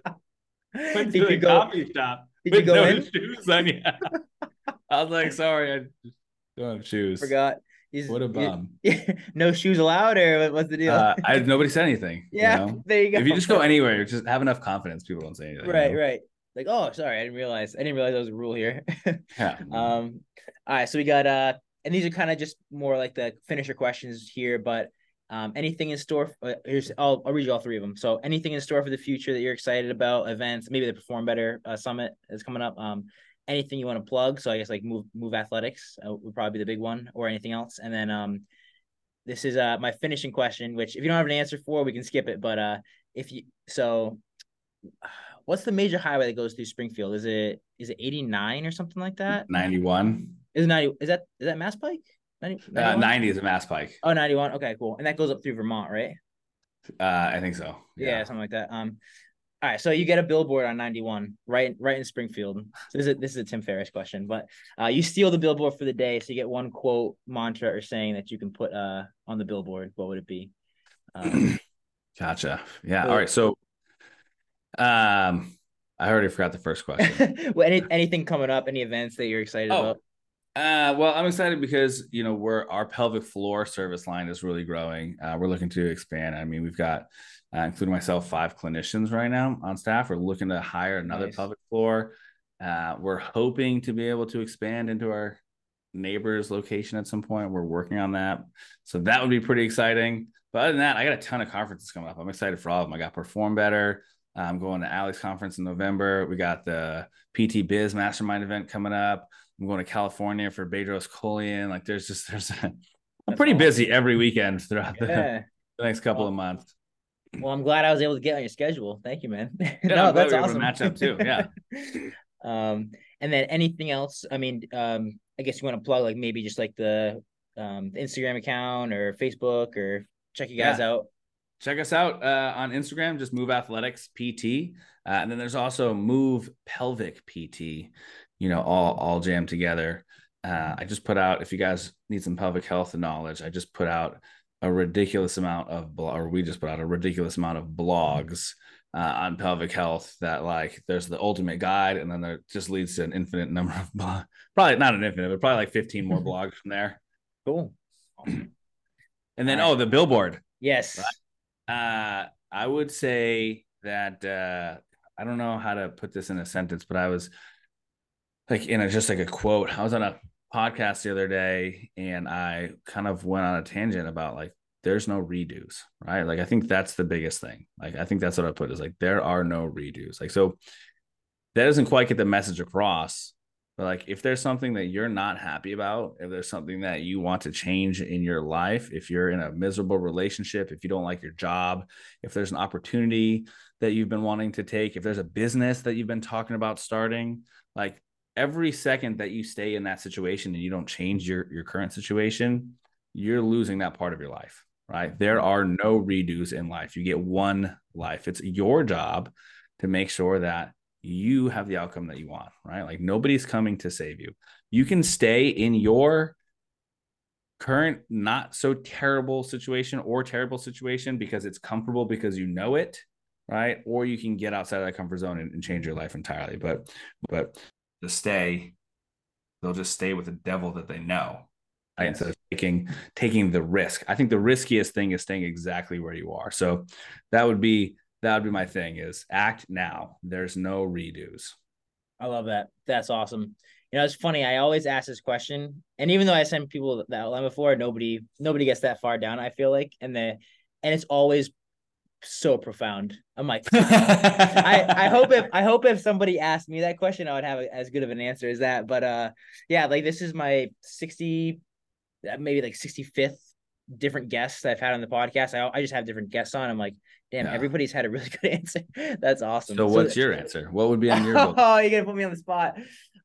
went to the coffee shop did you go no in? shoes on. Yeah. I was like, sorry, I don't have shoes. Forgot. He's, what a bum. no shoes allowed, or what's the deal? Uh, I nobody said anything. Yeah, you know? there you go. If you just go anywhere, just have enough confidence. People don't say anything. Right, you know? right. Like, oh, sorry, I didn't realize. I didn't realize that was a rule here. yeah. Um. All right, so we got uh, and these are kind of just more like the finisher questions here, but um, anything in store? Uh, here's I'll I'll read you all three of them. So anything in store for the future that you're excited about? Events, maybe the Perform Better uh, Summit is coming up. Um, anything you want to plug? So I guess like move move athletics uh, would probably be the big one, or anything else. And then um, this is uh my finishing question, which if you don't have an answer for, we can skip it. But uh, if you so, what's the major highway that goes through Springfield? Is it is it eighty nine or something like that? Ninety one. Is ninety? Is that is that Mass Pike? 90, uh, 90 is a Mass Pike. Oh, 91. Okay, cool. And that goes up through Vermont, right? Uh, I think so. Yeah. yeah. something like that. Um, all right, so you get a billboard on 91, right, right in Springfield. So this is a, this is a Tim Ferriss question, but uh, you steal the billboard for the day, so you get one quote, mantra, or saying that you can put uh on the billboard. What would it be? Um, gotcha. Yeah. So, all right. So, um, I already forgot the first question. well, any anything coming up? Any events that you're excited oh, about? Uh, well, I'm excited because you know we're our pelvic floor service line is really growing. Uh, we're looking to expand. I mean, we've got, uh, including myself, five clinicians right now on staff. We're looking to hire another nice. pelvic floor. Uh, we're hoping to be able to expand into our neighbor's location at some point. We're working on that, so that would be pretty exciting. But other than that, I got a ton of conferences coming up. I'm excited for all of them. I got Perform Better. I'm going to Alex conference in November. We got the PT Biz Mastermind event coming up. I'm going to California for Bedros Keuilian. Like there's just there's a, I'm pretty busy every weekend throughout yeah. the, the, next couple well, of months. Well, I'm glad I was able to get on your schedule. Thank you, man. Yeah, no, that's awesome. Match up too. Yeah. um, and then anything else? I mean, um, I guess you want to plug like maybe just like the um the Instagram account or Facebook or check you guys yeah. out. Check us out uh, on Instagram. Just Move Athletics PT, uh, and then there's also Move Pelvic PT you know, all all jammed together. Uh, I just put out, if you guys need some pelvic health knowledge, I just put out a ridiculous amount of, or we just put out a ridiculous amount of blogs uh, on pelvic health that like there's the ultimate guide, and then there just leads to an infinite number of blogs. Probably not an infinite, but probably like 15 more blogs from there. Cool. and then, right. oh, the billboard. Yes. Uh, I would say that uh, I don't know how to put this in a sentence, but I was like in a just like a quote. I was on a podcast the other day and I kind of went on a tangent about like there's no redos, right? Like I think that's the biggest thing. Like I think that's what I put is like there are no redos. Like so that doesn't quite get the message across. But like if there's something that you're not happy about, if there's something that you want to change in your life, if you're in a miserable relationship, if you don't like your job, if there's an opportunity that you've been wanting to take, if there's a business that you've been talking about starting, like every second that you stay in that situation and you don't change your your current situation, you're losing that part of your life, right? There mm-hmm. are no redos in life. You get one life. It's your job to make sure that you have the outcome that you want, right? Like nobody's coming to save you. You can stay in your current not so terrible situation or terrible situation because it's comfortable because you know it right or you can get outside of that comfort zone and, and change your life entirely but but to stay, they'll just stay with the devil that they know. Right? Instead of taking taking the risk. I think the riskiest thing is staying exactly where you are. So that would be that would be my thing is act now. There's no redos. I love that. That's awesome. You know, it's funny. I always ask this question, and even though I send people that outline before, nobody nobody gets that far down. I feel like, and the and it's always so profound. I'm like, I, I hope if I hope if somebody asked me that question, I would have as good of an answer as that. But uh, yeah, like this is my 60, uh, maybe like 65th different guests I've had on the podcast. I, I just have different guests on. I'm like, damn, yeah. everybody's had a really good answer. That's awesome. So, so what's your answer? What would be on your oh, you're gonna put me on the spot.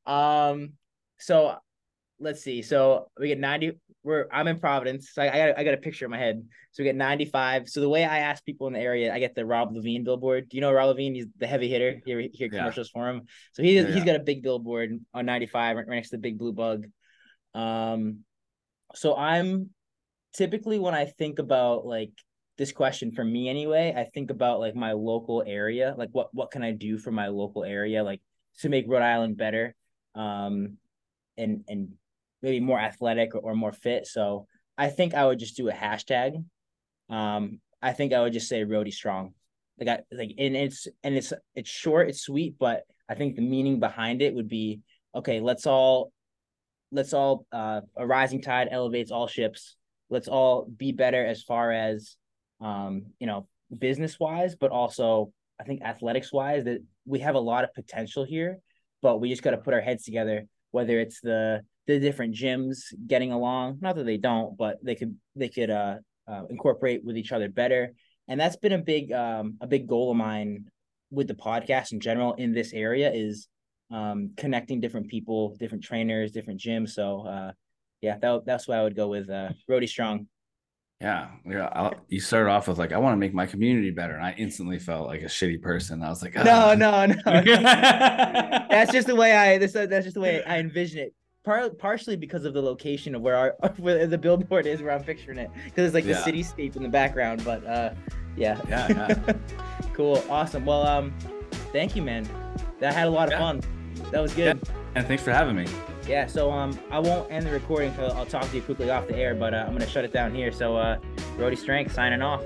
Um, so let's see. So we get 90. We're I'm in Providence. So I, I got I got a picture in my head. So we get 95. So the way I ask people in the area, I get the Rob Levine billboard. Do you know Rob Levine? He's the heavy hitter. You hear commercials yeah. for him. So he yeah, he's got a big billboard on 95 right next to the big blue bug. Um, so I'm typically when I think about like this question for me anyway, I think about like my local area, like what what can I do for my local area, like to make Rhode Island better, um, and and maybe more athletic or, or more fit. So I think I would just do a hashtag. Um, I think I would just say Rhody strong. Like I like and it's and it's it's short, it's sweet, but I think the meaning behind it would be okay, let's all let's all uh a rising tide elevates all ships. Let's all be better as far as um, you know, business wise, but also I think athletics wise that we have a lot of potential here, but we just got to put our heads together. Whether it's the the different gyms getting along, not that they don't, but they could they could uh, uh incorporate with each other better, and that's been a big um a big goal of mine with the podcast in general in this area is um connecting different people, different trainers, different gyms. So uh yeah, that that's why I would go with uh Rhody Strong. Yeah, yeah. I'll, you started off with like, I want to make my community better, and I instantly felt like a shitty person. I was like, oh. no, no, no. that's just the way I. This, that's just the way I envision it. Par- partially because of the location of where our where the billboard is, where I'm picturing it, because it's like yeah. the cityscape in the background. But uh, yeah, yeah, yeah. cool, awesome. Well, um, thank you, man. That had a lot of yeah. fun. That was good. And thanks for having me yeah so um i won't end the recording so i'll talk to you quickly off the air but uh, i'm gonna shut it down here so uh Rhody strength signing off